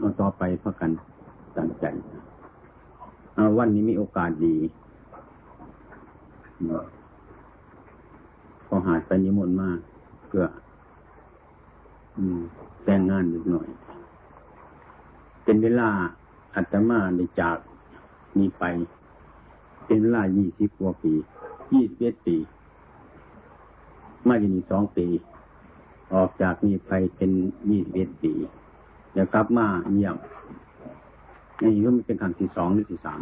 เอาต่อไปพากันตั้งใจเอาวันนี้มีโอกาสดีพอหาดไปนิมนต์มาเพื่อแต่งงานนิดหน่อย เป็นเวลาอัตมาในจากนี้ไป เป็นเวลายี่สิบกว่าปียี่สิบเอ็ดปี มาอยู่นี่สองปี ออกจากนี้ไปเป็นยี่สิบเอ็ดปี แล้วกลับมาเยี่ยมนี่ก็มันเป็นครั้งที่สองหรือที่สาม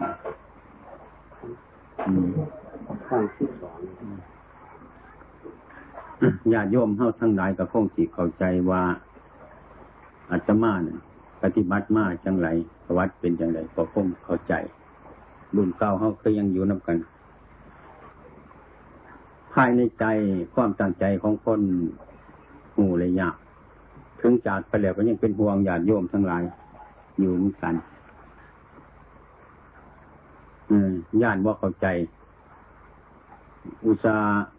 ครั้งที่สองญาติโยมเฮาทั้งหลายก็คงสิเข้าใจว่าอาตมาเนี่ยปฏิบัติมาจังไรวัดเป็นจังไรก็คงเข้าใจรุ่นเก่าเขาก็ยังอยู่นำกัน ภายในใจความตั้งใจของคนหูเลยยาก ถึงจากไปแล้วก็ยังเป็นห่วงญาติโยมทั้งหลาย อยู่เหมือนกันญาติว่าเข้าใจ อุตสา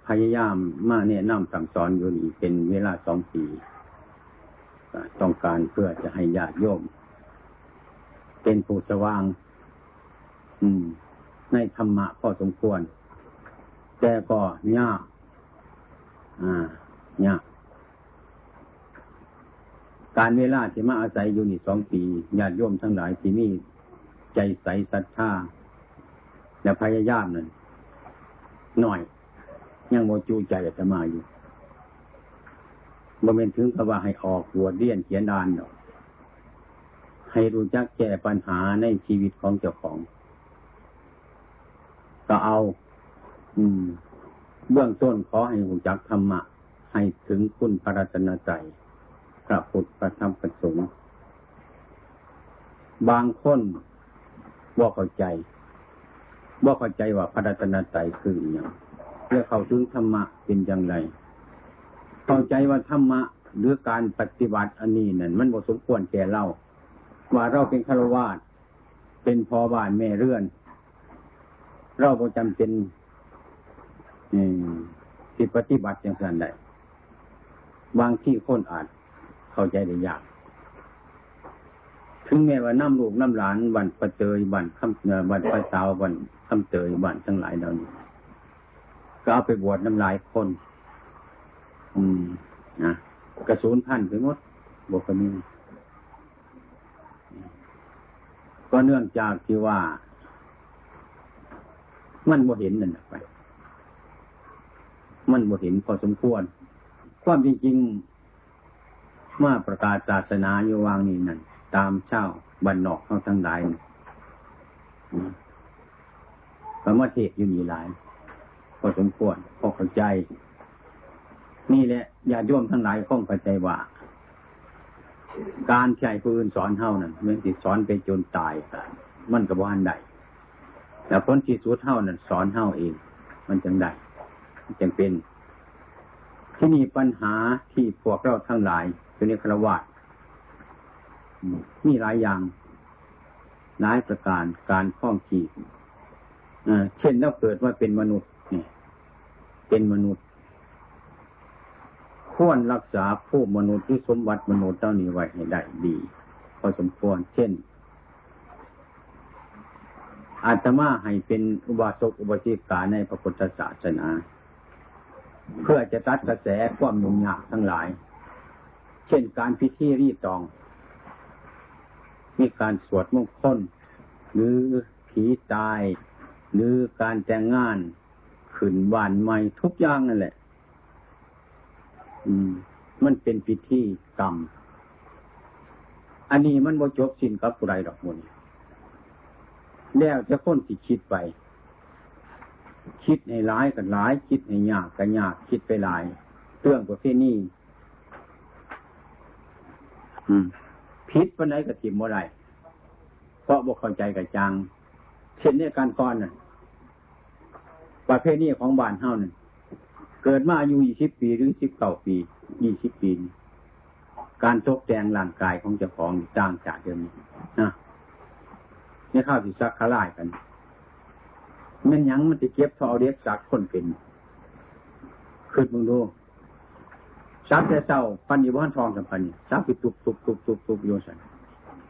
พยายามมาเนี่ยนำสั่งสอนอยู่นี่เป็นเวลาสองปีต้องการเพื่อจะให้ญาติโยม เป็นผู้สว่าง อืม ในธรรมะพอสมควร แต่ก็ยาก อ่ายาก การเวลาที่มาอาศัยอยู่นี่สองปีญาติโยมทั้งหลายที่มีใจใสศรัทธาและพยายามนั่นหน่อย ยังโมจูใจจะมาอยู่บ่เป็นถึงกับว่าให้ออกบวชเรียนเขียนดานหรอกให้รู้จักแก้ปัญหาในชีวิตของเจ้าของ ก็เอา อืม เบื้องต้นขอให้รู้จักธรรมะ ให้ถึงคุณพระรัตนใจ ระพุทธพระธรรมพระสงฆ์บางคนบ่เข้าใจบ่เข้าใจว่าพระรัตนใจคืออย่างเพื่อเข้าถึงธรรมะเป็นอย่างไร เข้าใจว่าธรรมะหรือการปฏิบัติอันนี้นั่นมันบ่สมควรแก่เราว่าเราเป็นฆราวาสเป็นพอบ้านแม่เรือน เราประจำเป็นสิปฏิบัติอย่างนั้นได้บางที่คนอาจ เข้าใจได้ยาก ถึงแม้ว่าน้ำลูกน้ำหลานบันประเจยบันคำเนบันประสาวบันคำเจยบันทั้งหลายเหล่านี้ ก็เอาไปบวชน้ำลายคน อืมนะกระสุนพันไปหมดบวกคนนี้ก็เนื่องจากที่ว่า มันบ่เห็นนั่นไป มันบ่เห็นพอสมควร ความจริง มาประกาศศาสนาอยู่วางนี่นั่นตามเช่าบันนอกเขาทั้งหลายพระมาเทศอยู่นี่หลายพอสมควรพอเข้าใจ นี่แหละญาติโยมทั้งหลายคงเข้าใจว่า การใช้ปืนสอนเท่านั้นเมื่อสิสอนไปจนตายมันกับว่านใดแต่คนที่สุดเท่านั้นสอนเท่าเอง มันจังได้จังเป็น ที่นี่ปัญหาที่พวกเราทั้งหลายคือในครวามีหลายอย่าง หลายประการการข้องขีดเช่นเราเกิดว่าเป็นมนุษย์เนี่ยเป็นมนุษย์ ควรรักษาผู้มนุษย์ที่สมบัติมนุษย์เจ้านี้ไว้ให้ได้ดี พอสมควร เช่น อาตมาให้เป็นอุบาสกอุบาสิกาในพระพุทธศาสนา เพื่อจะตัดกระแสความยุ่งยากทั้งหลาย เช่นการพิธีรีตอง มีการสวดมงคลหรือผีตาย หรือการแต่งงานขึ้นบานใหม่ทุกอย่างนั่นแหละ อืม มันเป็นพิธีกรรม อันนี้มันบ่จบสิ้นกับผู้ใดดอกมุนแล้วจะค้นสิคิดไป คิดให้ร้ายกันร้าย คิดให้ยากกันยากคิดไปหลายเรื่องประเภทนี้พิษปันไหนกับทิมบ่ได้เพราะบ่เข้าใจกับจัง เช่นนี้การก้อนน่ะ ประเภทนี้ของบ้านเฮ้านี่ยเกิดมาอายุยี่สิบปีหรือสิบเก้าปียี่สิบปี การตกแต่งร่างกายของเจ้าของต่างจากเดิมนะนี่ข้าวสิซักขลายกัน มันยังมันจะเก็บทอเด็กสักคนเป็นคือมึงดูซับแต่เศร้าปันยี่บ้านทองสัมพันธ์ซับไปตุบตุบตุบตุบตุบโยสัน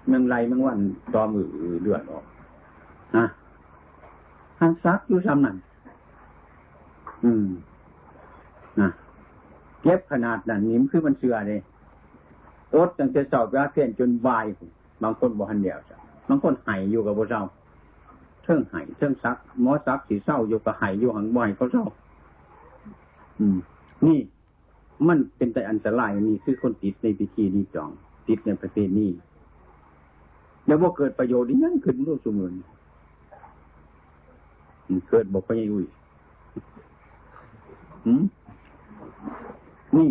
เมืองไรเมืองวันตอมือเลือดออกนะหันซักอยู่ซ้ำนั่นอืมนะเก็บขนาดนั้นนิ่มคือมันเสื่อเลยอดตั้งแต่สอบยาเพียนจนบาย บางคนบ่หันเดียวจ้ะบางคนไห้อยู่กับพวกเจ้า เทิงไห้เทิงซักหมอซักสีเศร้าอยู่กับไห้อยู่หังบ่อยเขาเศร้าอืม นี่มันเป็นแต่อันตรายนี่คือคนติดในพิธีนี้จอง ติดในประเทศนี้แล้วว่าเกิดประโยชน์ยังขึ้นรู้สมุนเกิดบอกไปยังอุ้ยนี่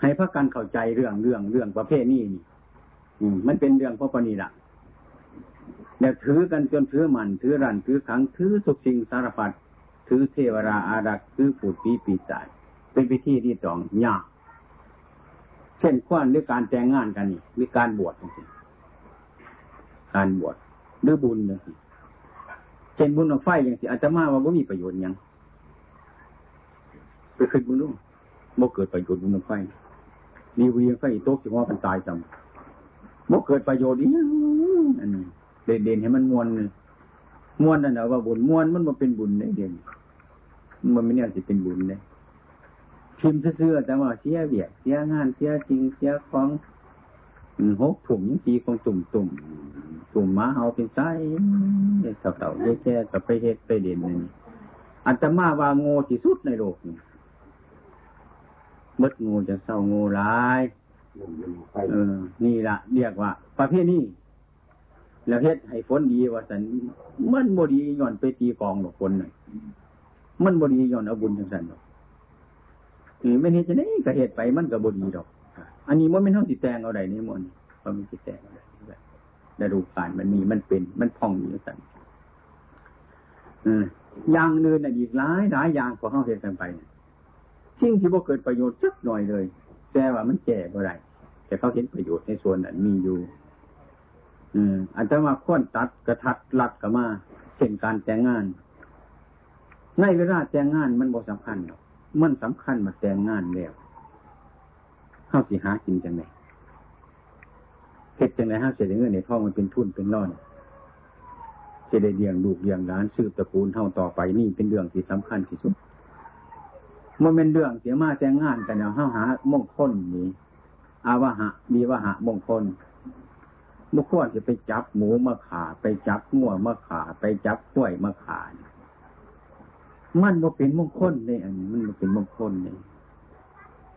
ให้พระกันเข้าใจเรื่องเรื่องเรื่องประเภทนี้นี่มมันเป็นเรื่องพระปณีละ เดี๋ยวถือกันจนถือมันถือรันถือขังถือสุกสิ่งสารพัดถือเทวราอารักถือปูดปีปีศาจเป็นพิธีที่สองยากเช่นข้อนหรือการแต่งงานกันนี่หรือการบวชจริงการบวชหรือบุญจริงเช่นบุญของไฟอย่างสิอาจจะมาว่าไม่มีประโยชน์ยังไปขึ้นบุญรู้บ่เกิดประโยชน์บุญของไฟมีเวียไฟโต๊ะสิว่ามันตายจังบ่เกิดประโยชน์อีอันนี้ เด่นให้มันมวนมวนนั่นแหละว่าบุญมวนมันมาเป็นบุญในเด่นมันไม่เนี่ยสิเป็นบุญเลยพิมพ์เสื้อแต่ว่าเสียเบียดเสียงานเสียจริงเสียของหกถุงยังตีของตุ่มตุ่มตุ่มม้าเอาเป็นไส้เต่าเต่าแค่กับไปเฮ็ดไปเด่นนี่อัตมาว่าโง่ที่สุดในโลกนี่มดงูจะเศร้างูร้าย เออ นี่ละเรียกว่า ประเภทนี้ แล้วเฮ็ดให้ฝนดีว่าสันมันบดีย่อนไปตีกองหรอกฝนน่ะมันบดีย่อนเอาบุญจังสันหรอกหรือไม่เห็นจะได้ก็เหตุไปมันก็บดีดอก อันนี้มันไม่ต้องติดแตงเอาใดนี่มันมันมีติดแตงเอาใดได้ดูการมันมีมันเป็นมันพองอยู่สั่นอย่างเนินอีกหลายหลายอย่างก็เข้าเหตุกันไปสิ่งที่บ่เกิดประโยชน์สักหน่อยเลย แต่ว่ามันแก่เมื่อไรแต่เขาเห็นประโยชน์ในส่วนนั้นมีอยู่ อืมอันแต่ว่าค้นตัดกระทัดรัดกับมาเส้นการแต่งงาน ในเวลาแต่งงานมันบ่สำคัญหรอกมันสำคัญมาแต่งงานแล้วเข้าสิหากินจังไหนเหตุจังไหนห้าเสียเงินในท้องมันเป็นทุนเป็นร่อนจะได้เลี้ยงลูกเลี้ยงหลานสืบตระกูลเท่าต่อไปนี่เป็นเรื่องที่สำคัญที่สุดมันเป็นเรื่องเสียมาแต่งงานกันเนาะห้าหามงคลนี้อาวะหะมีวะหะมงคล บุคคลจะไปจับหมูมาขาไปจับงัวมาขาไปจับกล้วยมาขามันบ่เป็นมงคลเลยอันนี้ มันบ่เป็นมงคลเลย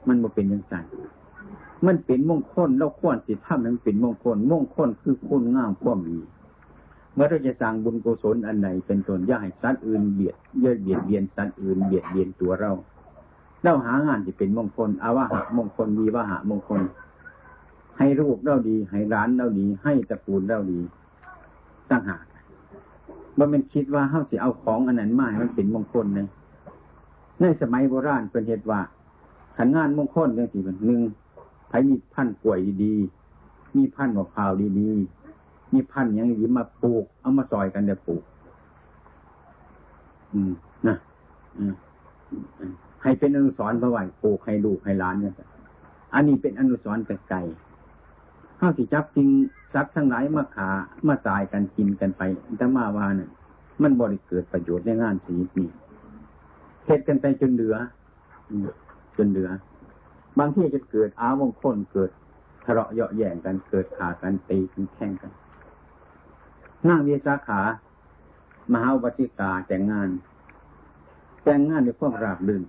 มันบ่เป็นยังไงมันเป็นมงคลเราควรสิทำมันเป็นมงคลมงคลคือคุณงามความมีเมื่อเราจะสร้างบุญกุศลอันไหนเป็นตนย่าให้สัตว์อื่นเบียดเยอเบียดเบียนสัตว์อื่นเบียดเบียนตัวเราเราหางานที่เป็นมงคลอาวะหะมงคลมีวะหะมงคล ให้รูปเราดี ให้ร้านเราดี ให้ตระกูลเราดีตั้งหากมันเป็นคิดว่าเฮาสิเอาของอันนั้นมาให้มันเป็นมงคลเลยในสมัยโบราณเป็นเหตุว่าขันงานมงคลเรื่องสี่เป็นหนึ่งไผมีพันธุ์ป่วยดีๆมีพันธุ์มะพร้าวดีๆมีพันธุ์ยังดีมาปลูก เอามาซอยกันเดี๋ยวปลูก อืมนะอืมให้เป็นอนุสรณ์พระไหวปลูกให้ลูกให้ล้านเนี่ยอันนี้เป็นอนุสรณ์ไก่ ข้าสิจับจริงทรัพย์ทั้งหลายมาขามาตายกันกินกันไปแต่มาวาเนี่ยมันบริเกิดประโยชน์ในงานสีนี้เหตุกันไปจนเหลือจนเหลือ บางที่จะเกิดอาวงคนเกิดทะเลาะเยาะแย่งกันเกิดขากันตีกันแข่งกันนั่งเวสาขา มหาวชิกาแต่งงาน แต่งงานในความราบรื่น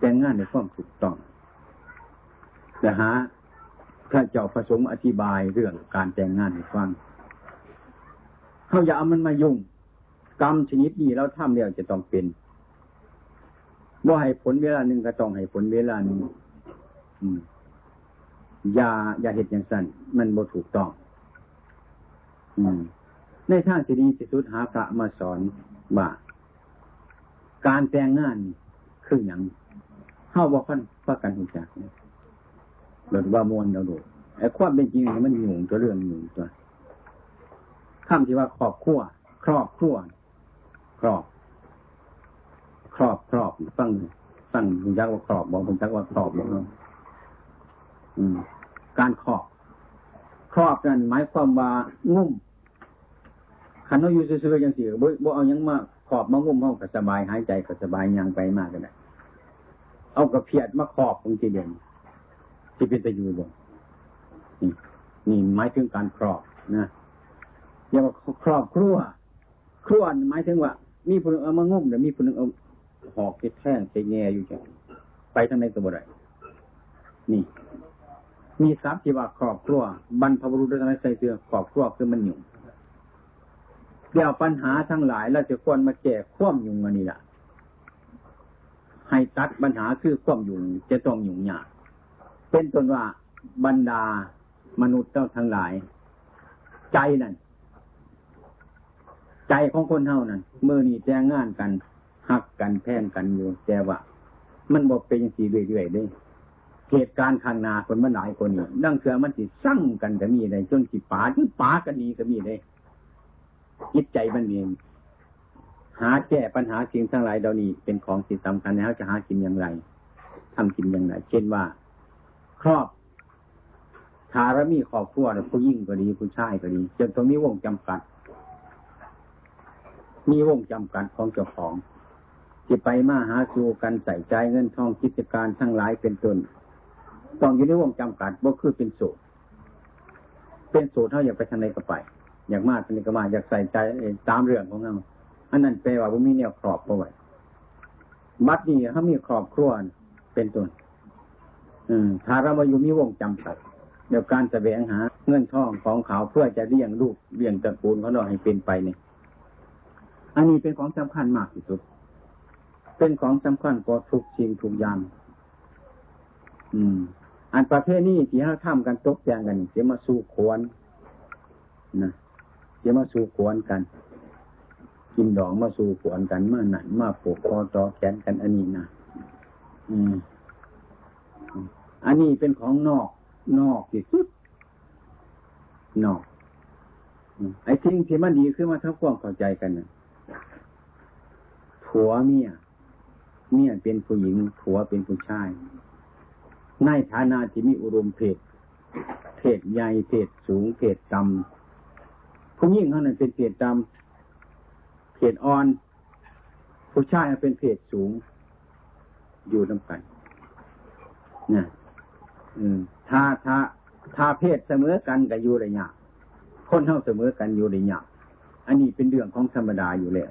แต่งงานในความถูกต้องแต่หา พระเจ้าประสงค์อธิบายเรื่องการแต่งงานให้ฟังเขาอย่าเอามันมายุ่ง กรรมชนิดนี้เราทำแล้วจะต้องเป็นว่าให้ผลเวลาหนึ่งก็ต้องให้ผลเวลาหนึ่งอย่าอย่าเหตุอย่างสั้นมันบ่ถูกต้อง อืม ในทางที่ดีที่สุดหาพระมาสอนว่าการแต่งงานคืออย่างเข้าบอกกันว่ากันหูจักเนี่ย หรือว่ามวลเราดูไอ้ความเป็นจริงมันหยุ่งตัวเรื่องหยุ่งตัวคำที่ว่าครอบครัว ครอบครัว ครอบ ครอบครอบฟังฟังคุณจักว่าครอบบอกคุณจักว่าครอบบอกอืมการครอบ ครอบนั่นหมายความว่างุ่มขันเราอยู่ซื่อๆยังสิบ่บ่เอายังมาขอบมางุ่มเฮาก็สบายหายใจก็สบายยังไปมากกันได้เอากระเพียดมาขอบบางทีเดียว สิเป็นตะอยู่บ่นี่นี่หมายถึงการครอบนะอย่าว่าครอบครัวครัวหมายถึงว่า มีคนเอามางุ่มแต่มีคนเอาหอกไปแท่งไปแง่อยู่จังไปทางไหนก็บ่ได้นี่ มีทรัพย์ที่ว่าครอบครัวบรรพบุรุษด้ทำให้ใส่เสื้อครอบครัวคือมันอยู่เดี๋ยวปัญหาทั้งหลายเราจะควรมาแก้ข้อมยุงอันนี้ล่ะให้ตัดปัญหาคือข้อมยุงจะต้องยุ่งยาก เป็นต้นว่าบรรดามนุษย์เจ้าทั้งหลาย ใจนั่น ใจของคนเท่านั้นเมื่อนี้แจ้งงานกันหักกันแพ่งกันอยู่แต่ว่า มันบอกเป็นสีเรื่อยๆด้เหตุการณ์ข้างหน้าคนมันหลายคนนี่ดังเถื่อมันสิสั่งกันก็มีได้จนสิป๋าจนป๋ากันดีก็มีได้จิตใจมันเองหาแก้ปัญหาสิ่งทั้งหลายเหล่านี้เป็นของสิ่งสำคัญแล้วจะหากินอย่างไรทำกินอย่างไร เช่นว่า ครอบทารมีครอบครัวผู้ยิ่งก็ดีผู้ชายก็ดีจนตรงนี้วงจำกัด มีวงจำกัดของเจ้าของที่ไปมาหาสู่กันใส่ใจเงินทองกิจการทั้งหลายเป็นต้นต้องอยู่ในวงจำกัดว่าคือเป็นสูตรเป็นสูตรเท่าอยากไปทางไหนก็ไป อยากมาทางไหนก็มาอยากใส่ใจตามเรื่องของเราอันนั้นแปลว่ามีแนวครอบเอาไว้บัดนี้เขามีครอบครัวเป็นต้น อืมถ้าเรามาอยู่มีวงจำกัดเดี๋ยวการแสวงหาเงินทองของเขาเพื่อจะเลี้ยงลูกเลี้ยงตระกูลของเราให้เป็นไปเนี่ยอันนี้เป็นของสำคัญมากที่สุด เป็นของสำคัญกว่าทุกสิ่งทุกอย่างอืม อันประเภทนี้ที่เราทำกันตกแต่งกัน เสียมาสู่ขวนนะเสียมาสู่ขวนกัน กินดองมาสู่ขวนกันมาหนันมาปลูกคอจอแขนกันอันนี้นะอืม อันนี้เป็นของนอก นอกที่สุด นอก ไอ้ทิ้งที่มันดีคือมาทำความเข้าใจกันนะผัวเมียเมียเป็นผู้หญิง ผัวเป็นผู้ชาย ในฐานะที่มีอุดมเพศเพศใหญ่เพศสูงเพศต่ำผู้หญิงเขาเนั้นเป็นเพศต่ำเพศอ่อน ผู้ชายเป็นเพศสูง อยู่น้ำกันนะ ถ้าถ้าถ้าเพศเสมอกันกับอยู่ระยะคนเท่าเสมอกันอยู่ระยะอันนี้เป็นเรื่องของธรรมดาอยู่แล้ว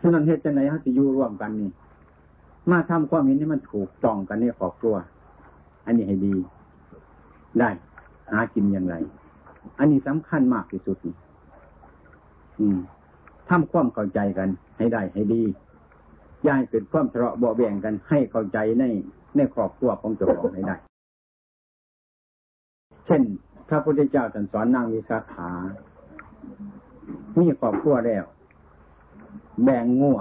ฉะนั้นเหตุจะไหนเขาจะอยู่ร่วมกันนี่ มาทำความเห็นให้มันถูกต้องกันในครอบครัว อันนี้ให้ดี ได้หากินอย่างไร อันนี้สำคัญมากที่สุดนี่ อืมทำความเข้าใจกัน ให้ได้ให้ดีย่ายเกิดความทะเลาะเบาแบ่งกันให้เข้าใจใน ในครอบครัวของเจ้าของให้ได้ เช่น พระพุทธเจ้าสอนนางวิสาขา มีครอบครัวแล้ว แบ่งงัว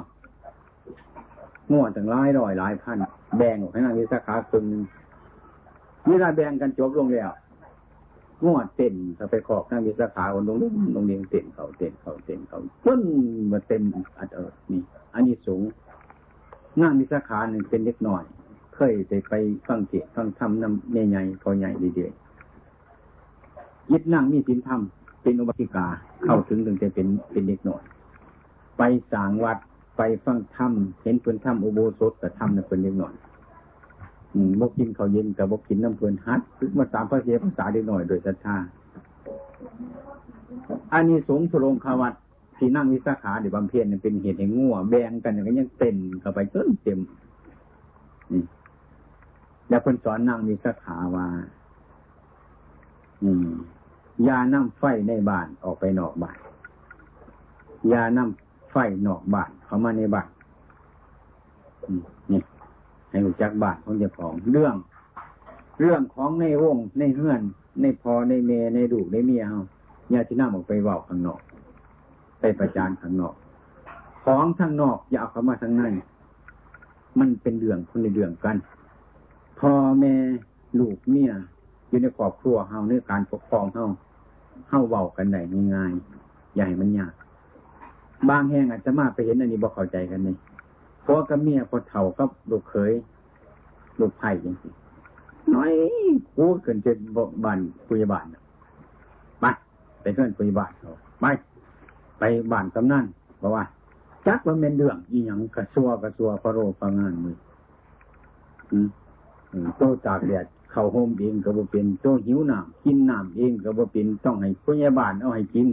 งัวตั้งหลายร้อยหลายพัน แบ่งออกให้นางวิสาขาครึ่งนึงเวลาแบ่งกันจบลงแล้วงัวเต็มถ้าไปขอกนางวิสาขาคนลงลงเรียงเต็มเขาเต็มเขาเต็มเขาจนมาเต็มอัดเออนี่อันนี้สูงงานวิสาขาหนึ่งเป็นเล็กน้อย เคยไปไปฟังเทศฟังธรรมนำใหญ่ๆก็ใหญ่เรื่อยๆยึดนั่งมีสินธรรมเป็นอุบาสิกาเข้าถึงถึงจะเป็นเป็นเล็กหน้อย ไปสางวัดไปฟังธรรมเห็นเพื่อนธรรมอุโบสถกับธรรมนะเพื่อนเล็กหน่อยบกกินเขาเย็นกับบกกินน้ำเพื่อนฮัดซึกมาสามพระเสียภาษาเล็กหน่อยโดยศรัทธาอันนี้สงสุรงคาวัดที่นั่งวิสาขาเดี๋ยวบำเพ็ญเป็นเหตุแห่งงัวแบ่งกันก็ยังเต็มเข้าไปจนเต็มนี่ แล้วคนสอนนั่งวิสาขาว่าอืมยาน้ำไฟในบ้านออกไปนอกบ้านยาน้ำไฟนอกบ้านเข้ามาในบ้านนี่ให้รู้จักบ้านของเจ้าของเรื่อง เรื่องของในวงในเฮือน ในพอในเมในดูในเมียเฮาอย่าที่น้าออกไปว่าข้างนอก ไปประจานข้างนอก ของทางนอก อย่าเอาเข้ามาทางในมันเป็นเรื่องคนในเรื่องกัน พ่อแม่ลูกเมียอยู่ในครอบครัวเฮาในการปกครองเฮาเฮาเว้ากันได้ง่ายๆใหญ่มันยากบางแห่งอาจจะมาไปเห็นอันนี้บอกเข้าใจกันนี่เพราะกับเมียพอเถ่าก็ลูกเขยลูกไผ่ยังสิน้อยกูเกินจะบอกบันปุยบานไปเพื่อนปุยบาทเขาไปไปบ้านกำนันเพราะว่าจักว่าเป็นเรื่องอีหยังกระซัวกระซัวพระโรพระงานมืออืม โตตากแดดเข้าโฮมเองก็บ่เป็นโตหิวน้ำกินน้ำเองก็บ่เป็นต้องให้ผู้ใหญ่บ้านเอาให้กิน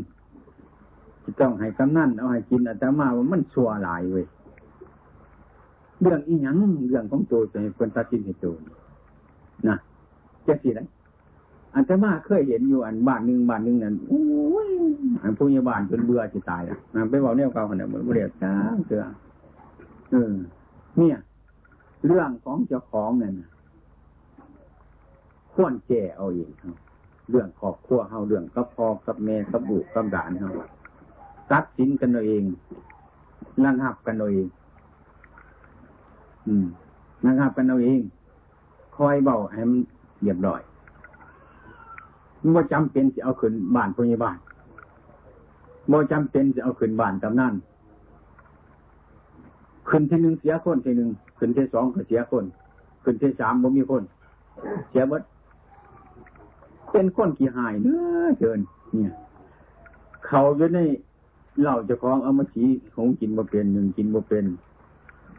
จะต้องให้กำนันเอาให้กินอาตมาว่ามันซัวหลายเว้ยเรื่องอีหยังเรื่องของตัวจะให้คนตัดสินให้ตัวนะจะสิไรอาตมาเคยเห็นอยู่อันบ้านหนึ่งบ้านหนึ่งนั่นโอ้ยอันผู้ใหญ่บ้านจนเบื่อจะตายอะนะไปบอกเนี่ยเก่าขนาดเหมือนเรียกจ้าเสือเออเนี่ย เรื่องของเจ้าของนั่นน่ะ ควรแก้เอาเองครับเรื่องครอบครัวเฮาเรื่องกับพอกับแม่กับบุตรกับหลานเฮาตัดสินกันเอาเองระงับกันเอาเองอืมระงับกันเอาเอง คอยเบาให้มันเรียบร้อยมันว่าจำเป็นจะเอาขึ้นบ้านพยาบาลบ่จำเป็นจะเอาขึ้นบ้านกำนั่นขึ้นที่หนึ่งเสียคนที่หนึ่งขึ้นที่สองก็เสียคน ขึ้นที่สามบ่มีคน เสียเบิด เป็นคนขี้หายเนื้อเกิน เนี่ย เขาอยู่ในเหล่าเจ้าของเอามาสีของกินบ่เป็นหนึ่งกินบ่เป็น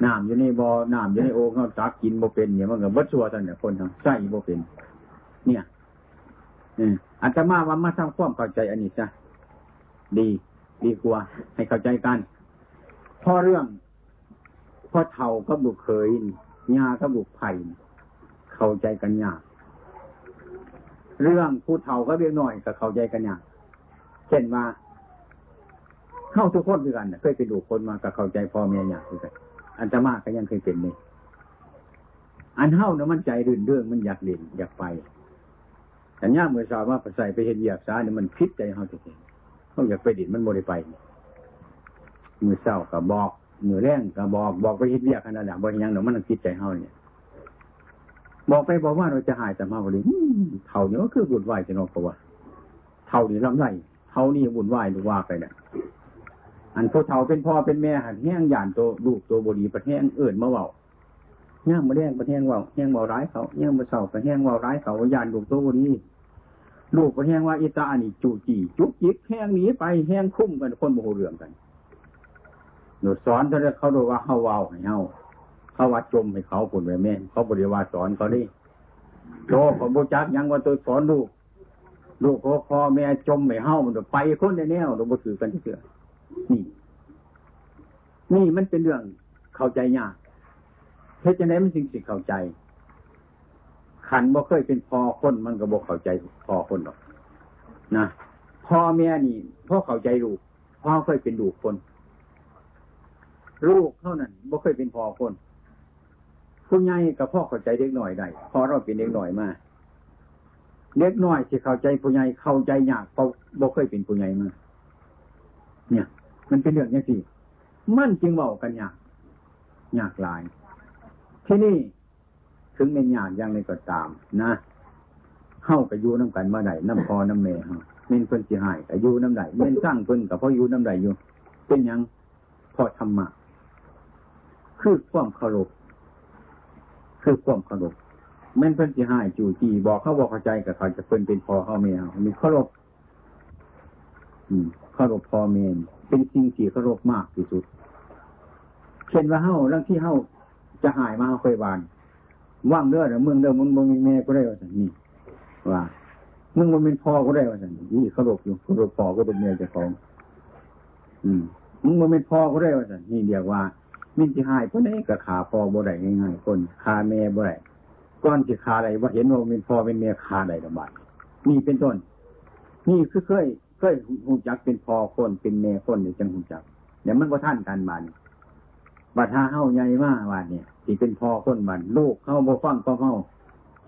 น้ำอยู่ในบ่อน้ำอยู่ในโอ่งเขาตักกินบ่เป็นเนี่ยมันก็บิดชัวท่านเนี่ยคนทำใส่บ่เป็น เนี่ยอืมอาตมาว่ามาทำความเข้าใจอันนี้ซะดี ดีกว่า ให้เข้าใจกันพอเรื่องพ่อเท่าก็บุกเคยญาก็บุกไผ่เข้าใจกันยาก เรื่องผู้เฒ่าก็เรียกหน่อยก็เขาใจกันอย่ากเช่นว่าเข้าทุกคนด้วยกันเคยไปดูคนมาก็เข้าใจพ่อแม่ยากด้วยกันอันตมาก็ยังเคยเป็นนี่อันเฮ้านะมันใจรื่นเรื่องมันอยากเล่นอยากไปแต่ย่าเมื่อสาวว่าใส่ไปเห็นเหยียบซ้ายเนี่ยมันพิษใจเขาจริงๆเขาอยากไปดินมันโมได้ไปมือเศร้าก็บบอกมือแรงก็บบอกบอกไปเห็นเหยียบขนาดไหนบอกยังเดี๋ยวมันพิษใจเขาเนี่ย บอกไปบอกว่าเราจะหายแต่มาบริเท่านี้ก็คือบุญไหวจะนอกกว่าเท่านี้ลำไรเท่านี้บุญไหวหรือว่าไปเนี่ยอันผู้เฒ่าเป็นพ่อเป็นแม่หันแห้งหยานตัวลูกตัวบดีประแห้งเอื่นมาเบาย่างมาแห้งประแห้งเบาแห้งเบาร้ายเขาย่างมาเศร้าประแห้งเบาร้ายเขาหยานลูกตัวบดีลูกประแห้งว่าอิตาอันนี้จูจีจุกจิกแห้งหนีไปแห้งคุ้มกันคนโมโหเรื่องกันหนูสอนเขาเขาดูว่าเขาเวาให้เขา เขาว่าจมให้เขาผลไปแม่เขาบริวารสอนเขาดิโตของบุจักยังว่าตัวสอนลูกลูกพ่อแม่จมไม่เฮ้ามันไปคนในแนวเราบ่อถือกันที่เสือนี่ นี่มันเป็นเรื่องเข้าใจยากเฮ็ดจะไหนมันจึงสิเข้าใจขันบ่เคยเป็นพอคนมันก็บ่เข้าใจพอคนหรอกนะพ่อแม่นี่พ่อเข้าใจลูกพ่อเคยเป็นลูกคน ลูกเท่านั้นบ่เคยเป็นพอคน ผู้ใหญ่กับพ่อเข้าใจเด็กหน่อยได้พอเราเป็นเด็กหน่อยมาเด็กน้อยที่เข้าใจผู้ใหญ่เข้าใจยากเพราะบ่เคยเป็นผู้ใหญ่มาเนี่ย มันเป็นเรื่องนี้สิมันจึงเบากันยากยากหลาย ที่นี่ถึงเป็นยากอย่างไรก็ตาม นะเข้ากับยูน้ำกันมาได้น้ำพอน้ำเมย์เม่นเพิ่นสิหายกับยูน้ำใดเม่นสร้างเพิ่นกับพ่อยูน้ำใดอยู่ เป็นยังพอธรรมะคือความเคารพ คือความเคารพแม่นเพิ่นสิหายจู่จีบอกเขาบอกเข้าใจกับเขาจะเพิ่นเป็นพอเขาเมียมีเคารพเคารพพอเมนเป็นสิ่งที่เคารพมากที่สุดเช่นว่าเฮาเรื่องที่เฮาจะหายมาเคยบานว่างเด้อเดี๋ยวมึงเด้อมึงมึงมีแม่ก็ได้ว่าสันนี่ว่ามึงมันเป็นพ่อก็ได้ว่าสันนี่เคารพอยู่เคารพพ่อก็เป็นเมียเจ้าของ อืมมึงมันเป็นพ่อก็ได้ว่าสันนี่เดียกว่า มินสิหายเพราะนี้ก็ขาพ่อบ่ได้ง่ายๆคนขาแม่บ่ได้ก้อนสิขาใดว่าเห็นว่าเป็นพ่อเป็นแม่ขาใดลำบากนี่เป็นต้น นี่คือเคยเคยหูจักเป็นพ่อคนเป็นแม่คนนี่จังหูจักเดี๋ยวมันก็ท่านกันบานบัดท่าเฮาใหญ่มากบานเนี่ยที่เป็นพ่อคนบันลูกเฮาบ่ฟังพ่อเฮา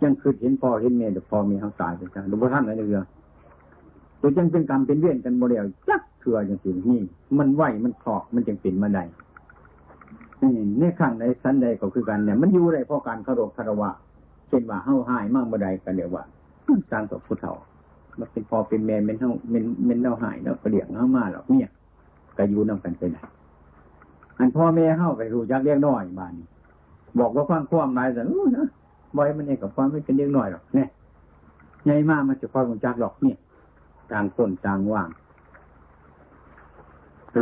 ยังคือเห็นพ่อเห็นแม่แต่พ่อแม่เฮาตายไปจังดูบ่ท่านอะไรเลยตัวจังเป็นกรรมเป็นเวรกันบ่แล้วจักเถื่อจังสินี่ มันไหวมันคลอกมันจึงเป็นมาได้ ในข้างใดสันใดก็คือกันเนี่ยมันอยู่ได้เพราะการเคารพคารวะเช่นว่าเฮาหายมากบ่ได้กันเดี๋ยวว่าสร้างกับผู้เฒ่ามันเป็นพอเป็นแม่เป็นเฮาเป็นเป็นเฮาหายแล้วก็เลี้ยงเฮามาหรอกเนี่ยก็อยู่นำกันไปได้อันพ่อแม่เฮาไปรู้จักเลี้ยงน้อยบ้านนี้บอกว่าความความหมายแต่อู้นะบ่อยมันเองกับความไม่เป็นเลี้ยงน้อยหรอกเนี่ยใหญ่มากมันจะความรู้จักหรอกเนี่ยต่างคนต่างว่าง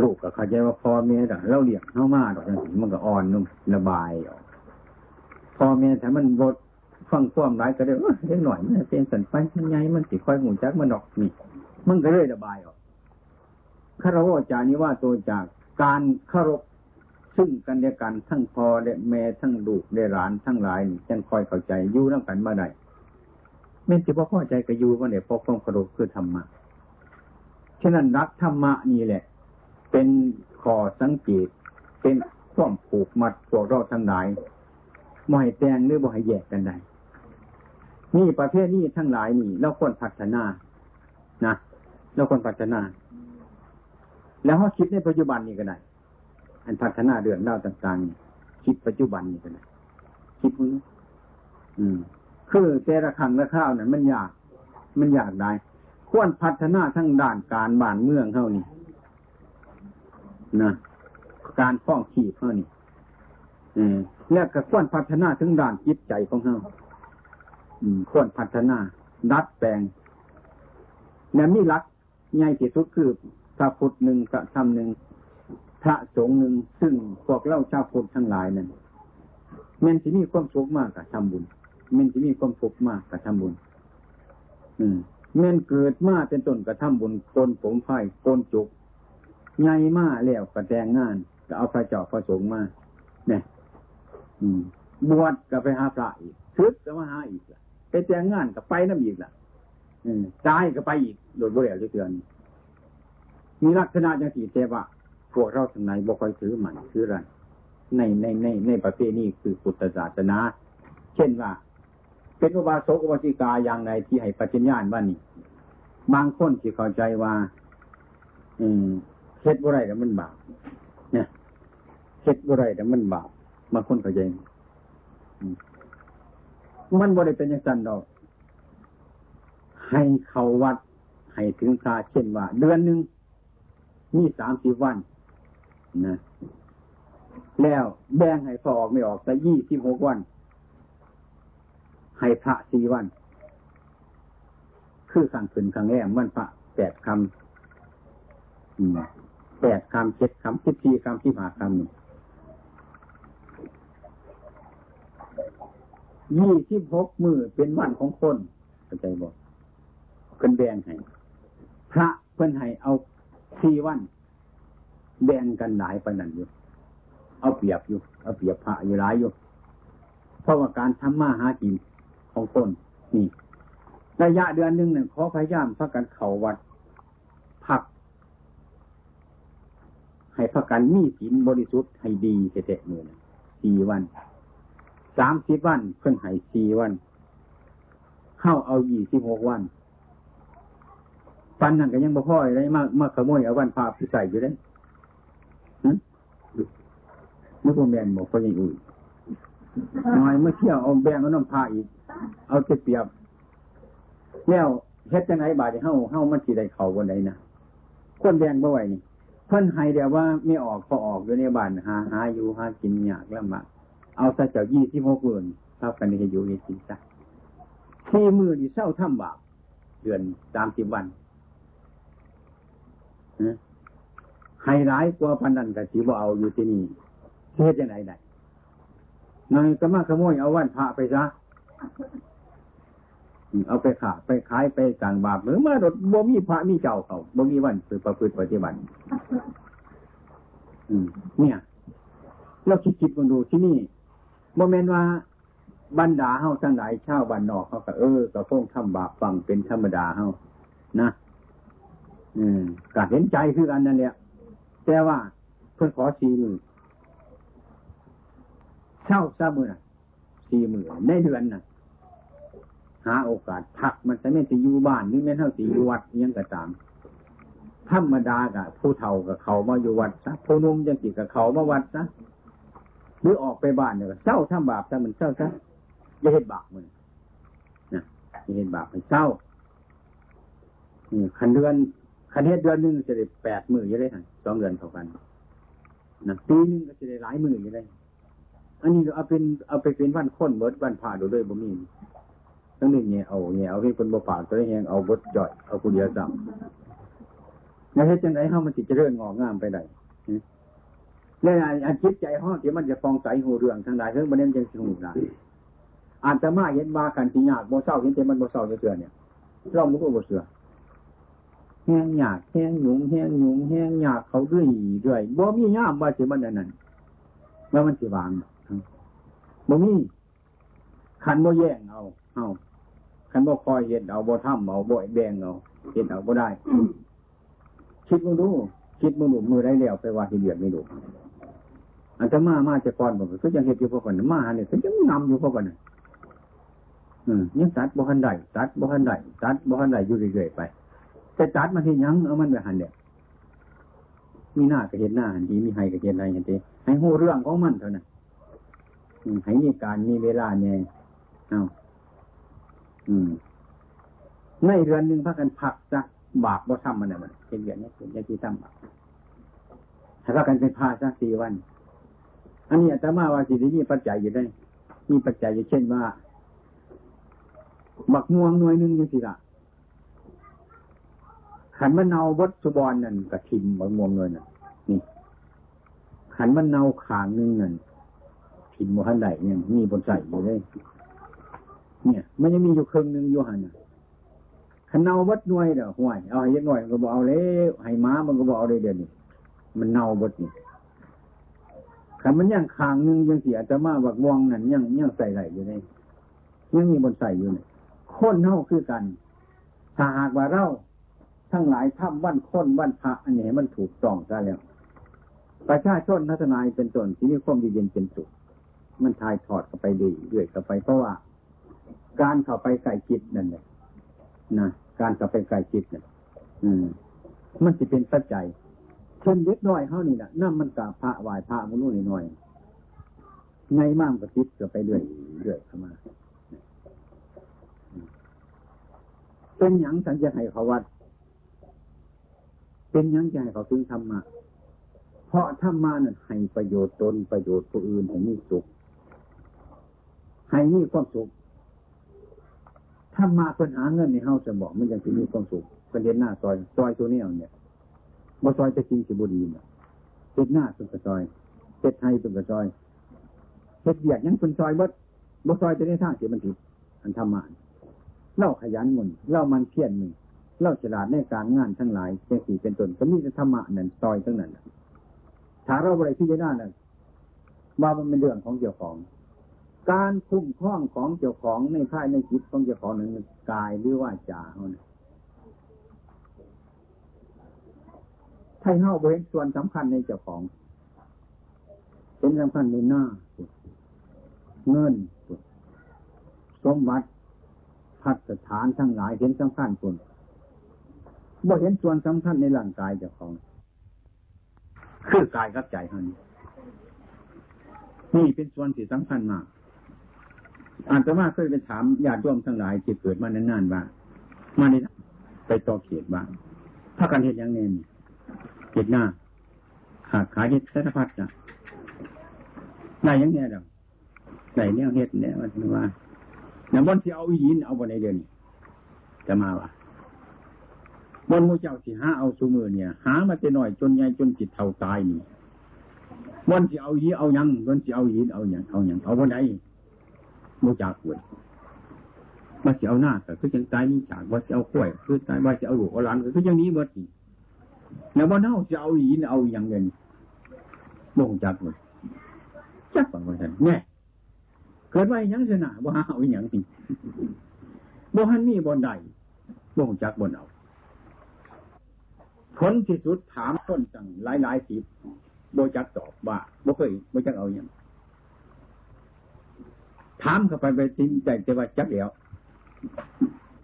ลูกก็เข้าใจว่าพ่อแม่แต่เราเลี้ยงเข้ามาดอกจังสิมันก็อ่อนนุ่มระบายออกพ่อแม่ถ้ามันบดฟังความร้ายก็ได้เออเล็กหน่อยมันเป็นสันไปมันไงมันสิค่อยหูจักมันดอกนี่มันก็เลยระบายออกคารวะจานี้ว่าตัวจากการคารพซึ่งกันและกันทั้งพ่อและแม่ทั้งลูกและหลานทั้งหลายนี่จังคอยเข้าใจอยู่น้ำกันมาได้แม่จะพ่อเข้าใจก็อยู่ว่าเนี่ยพอความเคารพคือธรรมะฉะนั้นรักธรรมะนี่แหละ เป็นข้อสังเกต เป็นความผูกมัดพวกเราทั้งหลายบ่ให้แตงหรือบ่ให้แยกกันได้นี่ประเภทนี้ทั้งหลายนี่เราควรพัฒนา นะเราควรพัฒนา แล้วเขาคิดในปัจจุบันนี้ก็ได้ อันพัฒนาเรื่องเล่าต่างๆ คิดปัจจุบันนี้ก็ได้ คิดมืออืม คือแต่ละครั้งละข้าวเนี่ยมันยาก มันยากได้ ควรพัฒนาทั้งด้านการบ้านเมืองเท่านี้ นะการฟ้องขีดเท่านี้อืมแล้วก็ควรพัฒนาถึงด้านจิตใจของเขาควรพัฒนา ดัดแปลงเนี่ยมีรักใหญ่ที่สุดคือพระพุทธหนึ่งพระธรรมหนึ่งพระสงฆ์หนึ่งซึ่งพวกเล่าชาวพุทธทั้งหลายนั้นแม่นที่มีความสุขมากกับทำบุญแม่นที่มีความสุขมากกับทำบุญ อืมแม่นเกิดมาเป็นต้นกระทำบุญโกนผมไผ่โกนจุก ใหญ่มาแล้วกระแดงงาน ก็เอาพระเจ้าพระสงฆ์มาเนี่ยบวชก็ไปหาพระอีกซึกก็มาหาอีกละไปแจ้งงานก็ไปน้ำอีกล่ะตายก็ไปอีกโดดบ่แล้วเดือนมีลักษณะอย่างที่เทว่าพวกเราทางไหนบ่ค่อยถือมันถืออะไรในในในในประเภทนี้คือพุทธศาสนา เช่นว่า เป็นอุบาสกอุบาสิกาอย่างไรที่ให้ปฏิญญาณว่านี่บางคนที่เข้าใจว่า อืม เฮ็ดบ่ไรแต่มันบาปเนี่ยเฮ็ดบ่ไรแต่มันบาปบาคนเข้าใจมันบ่ได้เป็นอย่างนั้นดอก ให้เขาวัด ให้ถึงคาเช่นว่า เดือนหนึ่งมีสามสิบวันนะแล้วแบ่งให้พอออกไม่ออกแต่ยี่สิบหกวัน ให้พระสี่วัน คือขังขึ้นขังแรมวันพระแปดคำ แปดคำเจ็ดคำสิบสี่คำที่หาคำยี่สิบหกมือเป็นวันของคนเข้าใจบอกเป็นแบ่งให้พระเพิ่นให้เอาสี่วัน แบ่งกันหลายไปนั่นอยู่ เอาเปรียบอยู่ เอาเปรียบพระอยู่หลายอยู่เพราะว่าการทำมาหากินของคนนี่ระยะเดือนหนึ่งเนี่ยขอพยายามพักกันเข่าวัดพัก ให้พักกันมีศีลบริสุทธิ์ให้ดีเตะๆมือสี่วันสามสิบวันเพิ่นให้สี่วัน เข้าเอายี่สิบหกวัน ปันนั่นก็ยังบ่พ่อเลยมากมาขโมยเอาวันพาไปใส่อยู่ได้ฮะมื่อผมแบนบอกก็ยังอุ่ยน้อยเมื่อเที่ยวเอาแบงเอาน้ำพาอีก เอาเปรียบแล้วเฮ็ดจังไงบาดเฮาเฮามันสิได้เข่าบนใดนะคนแบงบ่ไหวนี่ เพิ่นให้เดี๋ยวว่าไม่ออกพอออกอยู่ในบ้านหาหาอยู่หากินยากลำบากเอาซะเจ้ายี่สิบหกเดือนเท่ากันให้อยู่ในสี่ซะที่มือนี่เศร้าทำบาปเดือนสามสิบวันไฮไลท์กว่าพันนันกับสีบ่เอาอยู่ที่นี่เสียจะไหนได้นายก็มาขโมยเอาวันพระไปซะ เอาไปขาไปขายไปสั่งบาปหรือมาดดบ่มีพระมีเจ้าเขาบ่มีวันคือประพฤติปฏิบัติเนี่ยเราคิดคิดกันดูที่นี่โมเมนต์ว่าบรรดาเฮาทั้งหลายชาวบ้านนอกเขาก็เออก็คงทำบาปฟังเป็นธรรมดาเฮานะอืมก็เห็นใจคือกันนั่นแหละแต่ว่าเพื่อขอสี่มือเช่าซามือสี่มือในเดือนน่ะ หาโอกาสพักมันจะไม่สิอยู่บ้านนี่แม่เท่าสิอยู่วัดยังกระตามธรรมดากับผู้เฒ่ากับเขามาอยู่วัดซะผู้นุ่มยังติกับเขามาวัดซะหรือออกไปบ้านเนี่ยเศร้าทำบาปแต่มันเศร้าซะอย่าเห็นบาปมันนะอย่าเห็นบาปมันเศร้าคันเดือนคันเฮ็ดเดือนหนึ่งจะได้แปดหมื่นยังได้สองเดือนเท่ากันนะปีนึงก็จะได้หลายหมื่นยังได้อันนี้เอาเป็นเอาไปเป็นวันค้นเบิดวันผ่าดูด้วยบ่มี ทั้งนี้เนี่ยเอาเนี่ยเอาที่คนบ่ปากตัวแหงเอาบดจ่อยเอาผู้เดียวซ้ำในเฮ็ดจังไดเฮามันสิเจริญงอกงามไปได้แล้วอันคิดใจเฮาที่มันจะฟองใสหูเรื่องทางใดเรื่องบ่ได้จังสิหูได้อาตมาเห็นว่ากันที่ยากบ่เศร้าเห็นแต่มันบ่เศร้าเสือเนี่ยเราบ่รู้บ่เสือแห้งยากแห้งหยุงแห้งหยุงแห้งยากเขาด้วยด้วยบ่มียามว่าสิมันอันนั้นว่ามันสิวางบ่มีคันบ่แย่งเอา เอาคันบ่คอยเห็นเอาบ่ทำเอาบ่แบ่งเอาเห็นเอาบ่ได้ คิดมึงดูคิดมึงดูมือได้แล้วไปว่าที่เดือดไม่ดูอันจะมามาจะก่อนบอกก็ยังเห็นอยู่พวกคนมาเนี่ยก็ยังนำอยู่พวกคนน่ะอืมยังตัดบ่ทันได้ตัดบ่ทันได้ตัดบ่ทันได้อยู่เรื่อยๆไป แต่ตัดมาที่ยังเอามันไปหันเดียมีหน้าก็เห็นหน้าหันดีมีให้ก็เห็นอะไรเห็นดีให้หูเรื่องของมันเท่านั้นให้มีการมีเวลาเนี่ยเอา อืม ในเรือนหนึ่งพักกันพักซะบาปบ่ทำมันน่ะมันเป็นอย่างนี้เป็นอย่างที่ทำบาปถ้าพักกันเป็นพาซะสี่วัน อันนี้อาตมาว่าสิที่นี่ปัจจัยอยู่ได้มีปัจจัยอยู่เช่นว่าบักม่วงหน่วยหนึ่งอยู่สิละขันมะนาววัดสุบอนนั่นกระทิมบักม่วงหน่วยนั่นนี่ขันมะนาวขางหนึ่งนั่นทิมโมหันใดเนี่ยมีบนใส่อยู่เลย เนี่ย มันยังมีอยู่ครึ่งหนึ่งอยู่หันน่ะขันเนาวัดหน่วยเด้อห่วยเอาให้ยักหน่อยก็บอกเอาเลยให้ม้ามันก็บอกเอาเลยเดี๋ยวนี้มันเน่าวัดนี่ขันมันยังคางหนึ่งยังเสียจะมาบักม่วงนั่นยังยังใส่ไหลอยู่เลยยังมีบนใส่อยู่เนี่ยคนเท่าคือกัน ถ้าหากว่าเราทั้งหลายถ้ำวันค้นวันพระอันนี้มันถูกต้องซะแล้ว ประชาชนทัศนายเป็นต้นที่มีความเย็นเป็นสุขมันทายถอดกันไปดีเรื่อยกันไปเพราะว่า การเข้าไปไก่จิตนั่นแหละนะการเข้าไปไก่จิตเนี่ยอืม มันจะเป็นปัจจัยเช่นเล็กน้อยเขานี่แหละนั่นมันกับพระไหวพระมุนุ่นหน่อยในม่ามกระติดก็ไปเรื่อยเรื่อยเข้ามาเป็นหยังสัญญาให้เขาวัด เป็นหยังใจเขาถึงธรรมะเพราะธรรมะนั้นให้ประโยชน์ตนประโยชน์ผู้อื่นให้มีสุขให้มีความสุข ธรรมะเป็นหาเงินในเฮาจะบอกมันยังจะมีความสุขป็นเห็นหน้าซอยซอยตัวนี้เนี่ยบ่ซอยจะจริงสิบุรีเนี่ยเห็ดหน้าเป็นกระซอยเห็ดไทยเป็นกระซอยเห็ดเบียดยังเป็นซอยบ่บ่ซอยจะได้ท่าเสียมันผิดอันธรรมะเล่าขยันมุนเล่ามันเพียรมึงเล่าฉลาดในการงานทั้งหลายเจ้าสี่เป็นต้นก็มีธรรมะนั่นซอยทั้งนั้นถ้าเราบริพิจารณานั่นว่ามันเป็นเรื่องของเจ้าของ การคุ้มครองของเจ้าของในค่ายในจิตของเจ้าของนั้นกายหรือว่าจาเขานะถ้าเฮาเห็นส่วนสำคัญในเจ้าของ เป็นสำคัญในหน้า เงินสมบัติพัฒฐานทั้งหลายเห็นสำคัญคนบ่เห็นส่วนสำคัญในร่างกายเจ้าของ คือกายกับใจเท่านี้นี่เป็นส่วนที่สำคัญมาก อาตมาเคยไปถามญาติโยมทั้งหลายที่เกิดมานานๆว่ามาในไปต่อเขียดบ้างถ้ากันเห็นอย่างนี้เห็ดหน้าขาดขายเห็ดสารพัดจ้ะได้ยังไงดอกได้เนี่ยเห็ดเนี่ยว่าว่าเนี่บนที่เอาหินเอาบนในเดือนจะมาว่ะบนมูเจ้าสิหาเอาสูมือเนี่ย หามาแต่หน่อยจนใหญ่จนจิตเท่าตายนี่บนสิเอาหินเอายังบนสิเอาหินเอายังเอายังเอาบนไหน มูจากเว้ยมาสิเอาหน้าแต่คือยังตายนี่จากว่าสิเอากล้วยคือตายว่าสิเอาหลูกเอาหลานก็คือยังนี้เบิดอีกแล้วบ่เน่าจะเอาหินเอาอย่างเงินบ่งจักเลยจักว่าว่าท่านแน่เกิดไว้ยังชนะว่าเอาอย่างสิบ่หันมีบ่ใดบ่งจักบ่เอาผลที่สุดถามต้นจังหลายหลายสิบโบจักตอบว่าบ่เคยบ่จักเอาอย่าง ถามเข้าไปไปจริงใจจะว่าจักแล้ว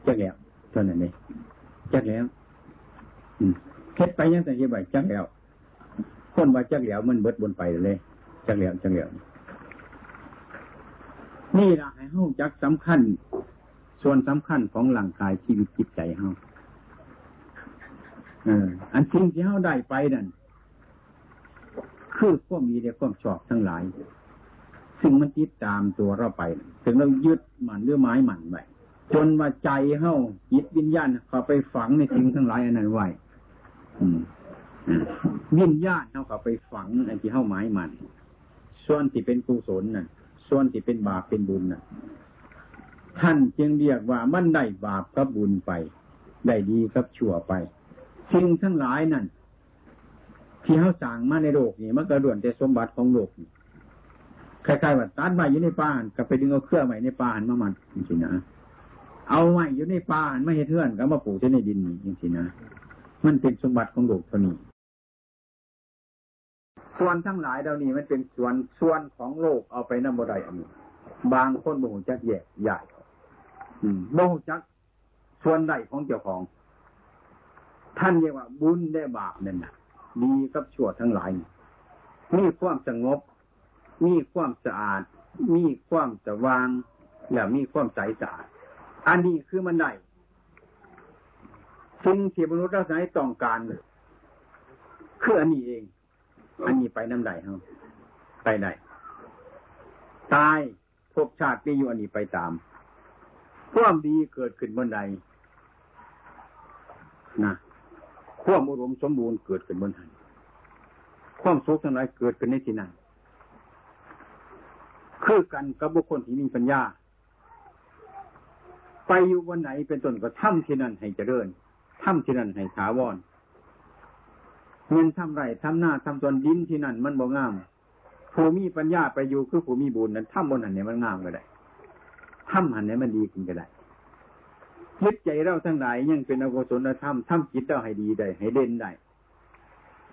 จักแล้วเท่านั้นเองจักแล้วอืมเฮ็ดไปยังแต่เฮ็ดไปจักแล้วคนว่าจักแล้วมันเบิดบนไปเลยจักแล้วจักแล้วนี่ละให้เฮาจักสำคัญ ส่วนสำคัญของร่างกายชีวิตจิตใจเฮาเออ อันสิ่งที่เฮาได้ไปนั่นคือความมีและความชอบทั้งหลาย ซึ่งมันติดตามตัวเราไป ถึงเรายึดมันหรือไม้มันไว้จนว่าใจเฮาจิตวิญญาณเขาไปฝังในสิ่งทั้งหลายอันนั้นไว้วิญญาณเขาเขาไปฝังอันที่เฮาหมายมัน ส่วนที่เป็นกุศลน่ะ ส่วนที่เป็นบาปเป็นบุญน่ะ ท่านจึงเรียกว่ามันได้บาปกับบุญไป ได้ดีกับชั่วไป สิ่งทั้งหลายนั่นที่เขาสั่งมาในโลกนี่มันกระด่วนแต่สมบัติของโลก คล้ายๆว่าตัดไม้อยู่ในป่านก็ไปดึงเอาเครื่องใหม่ในป่านมามันจริงๆนะเอาไม้อยู่ในป่านไม่ให้เทื่อนก็มาปลูกในดินนี่จริงๆนะมันเป็นสมบัติของโลกเท่านี้ส่วนทั้งหลายเหล่านี้มันเป็นส่วนส่วนของโลกเอาไปนำบดายอันนี้บางคนโมโหจักแยกใหญ่โมโหจักส่วนใดของเจ้าของ ท่านเรียกว่าบุญได้บาปนั่นนะดีกับชั่วทั้งหลายมีความสงบ มีความสะอาด มีความสว่าง และมีความใสสะอาด อันนี้คือมันได้สิ่งที่มนุษย์เราใช้ต้องการคืออันนี้เอง อันนี้ไปน้ำใดเฮาไปไหนตายภพชาติที่อยู่อันนี้ไปตาม ความดีเกิดขึ้นบนใดนะความอุดมสมบูรณ์เกิดขึ้นบนหันความสุขทั้งหลายเกิดขึ้นในที่นั้น คือกันกับบุคคลที่มีปัญญา ไปอยู่วันไหนเป็นต้นก็ทำที่นั่นให้เจริญทำที่นั่นให้ถาวรเงินทำไรทำหน้าทำตนดินที่นั่นมันบ่งามผู้มีปัญญาไปอยู่คือผู้มีบุญนั้นทำบนหันเนี่ยมันงามก็ได้ทำหันเนี่ยมันดีขึ้นก็ได้ยึดใจเราทั้งหลายยังเป็นอกุศลธรรมทำจิตเราให้ดีได้ ให้เด่นได้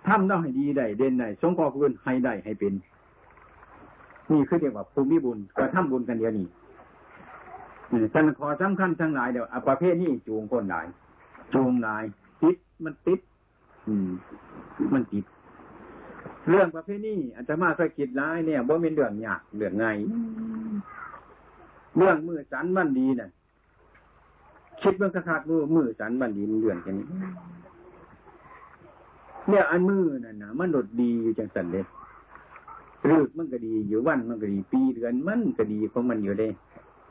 ทำเราให้ดีได้เด่นได้สงเคราะห์ผู้อื่นให้ได้ให้เป็น นี่คือเรียกว่าภูมิบุญกระทำบุญกันเดียวนี้ฉันขอสำคัญทั้งหลายเดี๋ยวประเภทนี้จูงคนหลาย จูงหลาย ติดมันติด อืม มันติด เรื่องประเภทนี้อาจจะมาเคยคิดร้ายเนี่ยบ่เป็นเรื่องยากเรื่องไงเรื่องมือสันมันดีเนี่ยคิดเมื่อขาดมือมือสันบันดีมันเดือนแค่นี้เนี่ยอันมือนั่นนะมันดดดีอยู่จังสันเล ยรึกมันก็ดีอยู่วันมันก็ดีปีเดือนมันก็ดีของมันอยู่เลย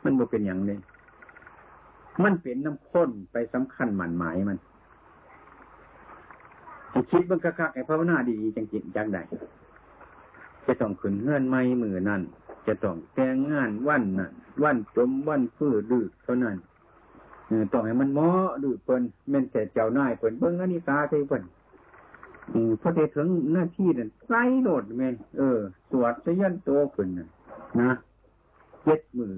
มันบ่เป็นอย่างเลยมันเป็นน้ำข้นไปสำคัญหมันหมายมันคิดเมื่อคักไอ้ภาวนาดีจังจิตจังใดจะต้องขึ้นเงื่อนไม่มือนั่นจะต้องแต่งงานวันนั่นวันจมวันฟื้นดื้อเท่านั้นต้องให้มันหมาะดูเพิ่นเม่นแต่เจ้านายเพิ่นเบิ่งอันนี้กาใช่เพิ่น พอได้ถึงหน้าที่นั่นไกลโดดแม่เออ สวดจะยันโตขึ้นนะเจ็ดมือ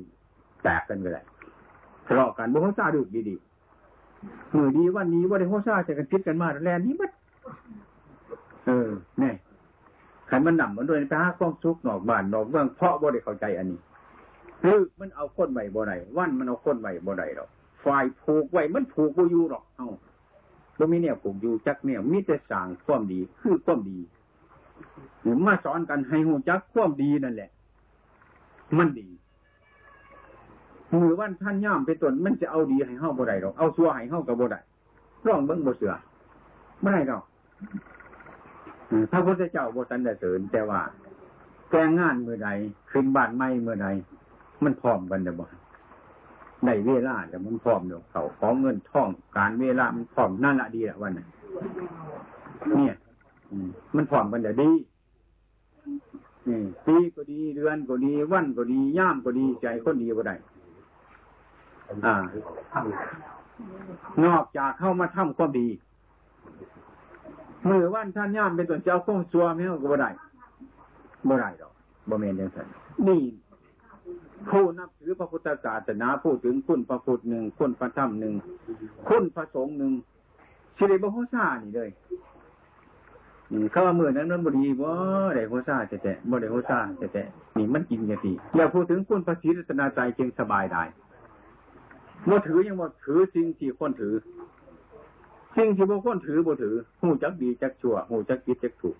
แตกกันไปเลยทะเลาะกันบ่เขาซาดูดีๆมือดีวันนี้ว่าได้เขาซาจะกันคิดกันมาแลนี้มัดเออแน่ขันมันหนำมันด้วยไปหาความสุขนอกบ้านนอกเมืองเพราะบ่ได้เข้าใจอันนี้คือมันเอาคนใบบ่ได้วันมันเอาคนใบบ่ได้หรอกฝ่ายผูกไว้มันผูกบ่อยู่หรอก เอ้า บ่มีเนี่ยผูกอยู่จักเนี่ยมีแต่สร้างความดี คือความดีมาสอนกันให้หูจักความดีนั่นแหละ มันดีมือวันท่านย่ามเป็นต้นมันจะเอาดีให้เฮาบ่ได้หรอกเอาซัวให้เฮากับบ่ได้ร้องเบิ่งบ่เสือไม่ได้หรอกพระพุทธเจ้าบ่สันเสริญแต่ว่าแกงงานเมื่อใดขึ้นบ้านไม่เมื่อใดมันพร้อมกันเด้บ่ ในเวลาแต่มันพร้อมเดี๋ยวเขาของเงินท่อง การเวลามันพร้อมนั่นละดีละวันนั้เนี่ยมันพร้อมกันเดี๋ยวดีนี่ปีก็ดีเดือนก็ดีวันก็ดีย่ามก็ดีใจคนดีก็ได้อ่านอกจากเข้ามาทำความดีมือวันท่านย่ามเป็นตัวเจ้าข้องซัวไม่ก็บ่ได้บ่ได้หรอกบ่เมนยังไงนี่ ผู้นับถือพระพุทธศาสนาพูดถึงคุณพระพุทธหนึ่งคุณพระธรรมหนึ่งคุณพระสงฆ์หนึ่งสิริบโฮซานี่เลยเขาว่ามือนั้นมันบดีบ่ได้โฮซาแต่แต่บ่ได้โฮซาแต่แต่นี่มันกินกันทีอย่าพูดถึงคุณพระศรีรัตนาใจเพียงสบายได้บ่ถือยังบ่ถือสิ่งที่คนถือ สิ่งที่บ่คนถือบ่ถือหูจักดีจักชั่วหูจักคิดจักถูก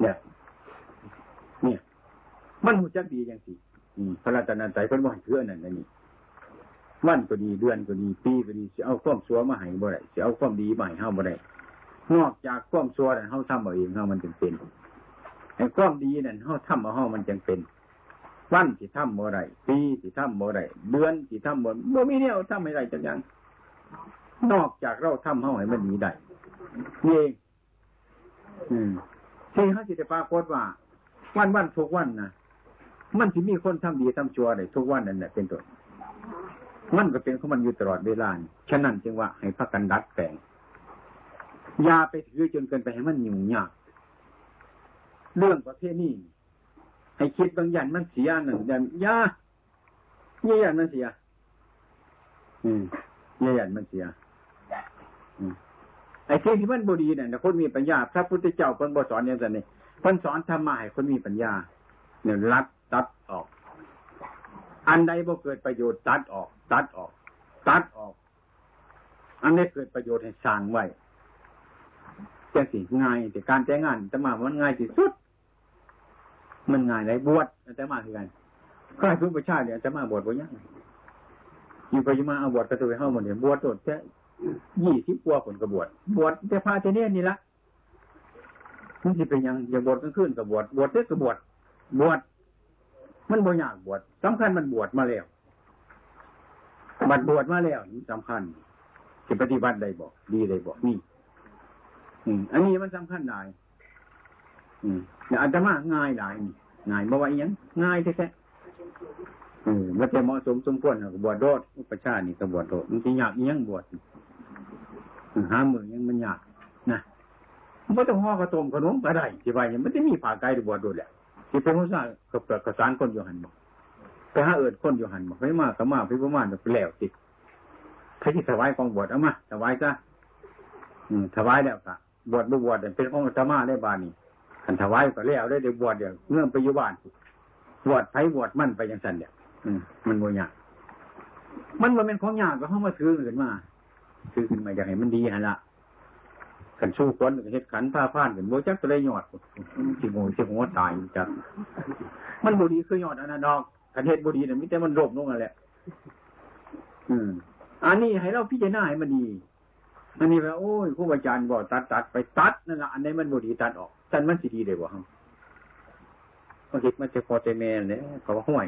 เนี่ยเนี่ย มันหูจักดีอย่างสิพระราชนันใจเพิ่นบ่ให้ถืออันนั้นนี่วันก็ดีเดือนก็ดีปีก็ดีสิเอาความชั่วมาให้บ่ได้สิเอาความดีมาให้เฮาบ่ได้นอกจากความชั่วนั้นเฮาทำเอาเองเฮามันจึงเป็นไอ้ความดีนั่นเฮาทำเอาเฮามันจึงเป็นวันสิทำบ่ได้ปีสิทำบ่ได้เดือนสิทำบ่บ่มีแนวทำให้ได้จังยังนอกจากเราทำเฮาให้มันมีได้นี่เองอืมที่เขาสิได้ปรากฏว่า วันวันทุกวันนะ มันสิมีคนทำดีทำชั่วได้ทุกวันนั่นแหละเป็นต้นมันก็เป็นของมันอยู่ตลอดเวลาฉะนั้นจึงว่าให้พักกันดัดแปลงยาไปถือจนเกินไปให้มันยุ่งยากเรื่องประเภทนี้ให้คิดบางอย่างมันเสียหนึ่งอย่างยาเยี่ยนมันเสีย อืมเยี่ยนมันเสียอืมไอ้ที่ที่มันบดีเนี่ยคนมีปัญญา พระพุทธเจ้าคนบสอนอย่างนี้คนสอนธรรมะให้คนมีปัญญาเนี่ยรัด ตัดออก อันใดบ่เกิดประโยชน์ตัดออก ตัดออก ตัดออก อันนี้เกิดประโยชน์ให้สร้างไว้จังสิง่ายแต่การแต่งงานจะมามันง่ายที่สุด มันง่ายเลยบวชจะมาคือกันก็ให้ทุกประชาเนี่ยจะมาบวชบ่ยังอยู่ไปอยู่มาเอาบวชกระตุ้นเข้าหมดเนี่ยบวชโดดแค่ยี่สิบกว่าผลกระบวชบวชแต่พาเจเนียนี่ละมันสิเป็นยังอย่าบวชกลางคืนกับบวชบวชเด็กกับบวชบวช มันบ่ยากบวชสำคัญมันบวชมาแล้วบัดบวชมาแล้วสำคัญจะปฏิบัติได้บอกดีได้บอกนี่ อืม อันนี้มันสำคัญได้อืมแต่อาตมาง่ายได้นี่ง่ายบ่ว่าอีหยังง่ายแท้ๆเออมันจะเหมาะสมสมควรกับบวชโดดอุปชานี่กับบวชโดดมันจะยากอีหยังบวชหามือยังมันยากนะไม่ต้องห่อกระตมขนมก็ได้ที่ว่าอย่างมันจะมีผ่าไก่หรือบวชโดดแหละ ที่เป็นผู้สร้ากับกระสานคนอยู่หันบอกไปหาเอิดคนอยู่หันบอกไปมากก็มาไปประมาณไปแล้วติพระที่ถวายกองบวชเอามาถวายซะอืมถวายแล้วก็บวชบวชเป็นของธรรมาได้บานี่ขันถวายก็แล้วได้เดี๋ยวบวชเดี๋ยวเงื่อนไปอยู่บ้านบวชไผบวชมั่นไปยังสันเดี๋ยวอืมมันโมยากมันมันเป็นของยากก็เข้ามาถือขึ้นมาถือขึ้นมาอยากให้มันดีฮะละ ขันสู้คนเฮ็ดขันผ้าผ่านกันโบจักตัวได้ยอดสิโง่สิหัวตายจักมันบุรีคือยอดอันนั้นดอกขันเฮ็ดบุรีเนี่ยมิแต่มันรบลงอะไรอืมอันนี้ให้เราพิจารณาให้มันดีอันนี้ว่าโอ้ยครูอาจารย์บอกตัดตัดไปตัดนั่นแหละอันนี้มันบุรีตัดออกตันมันสิดีเลยบ่ฮะมันคิดมันจะพอใจแม่เนี่ยเขาว่าห่วย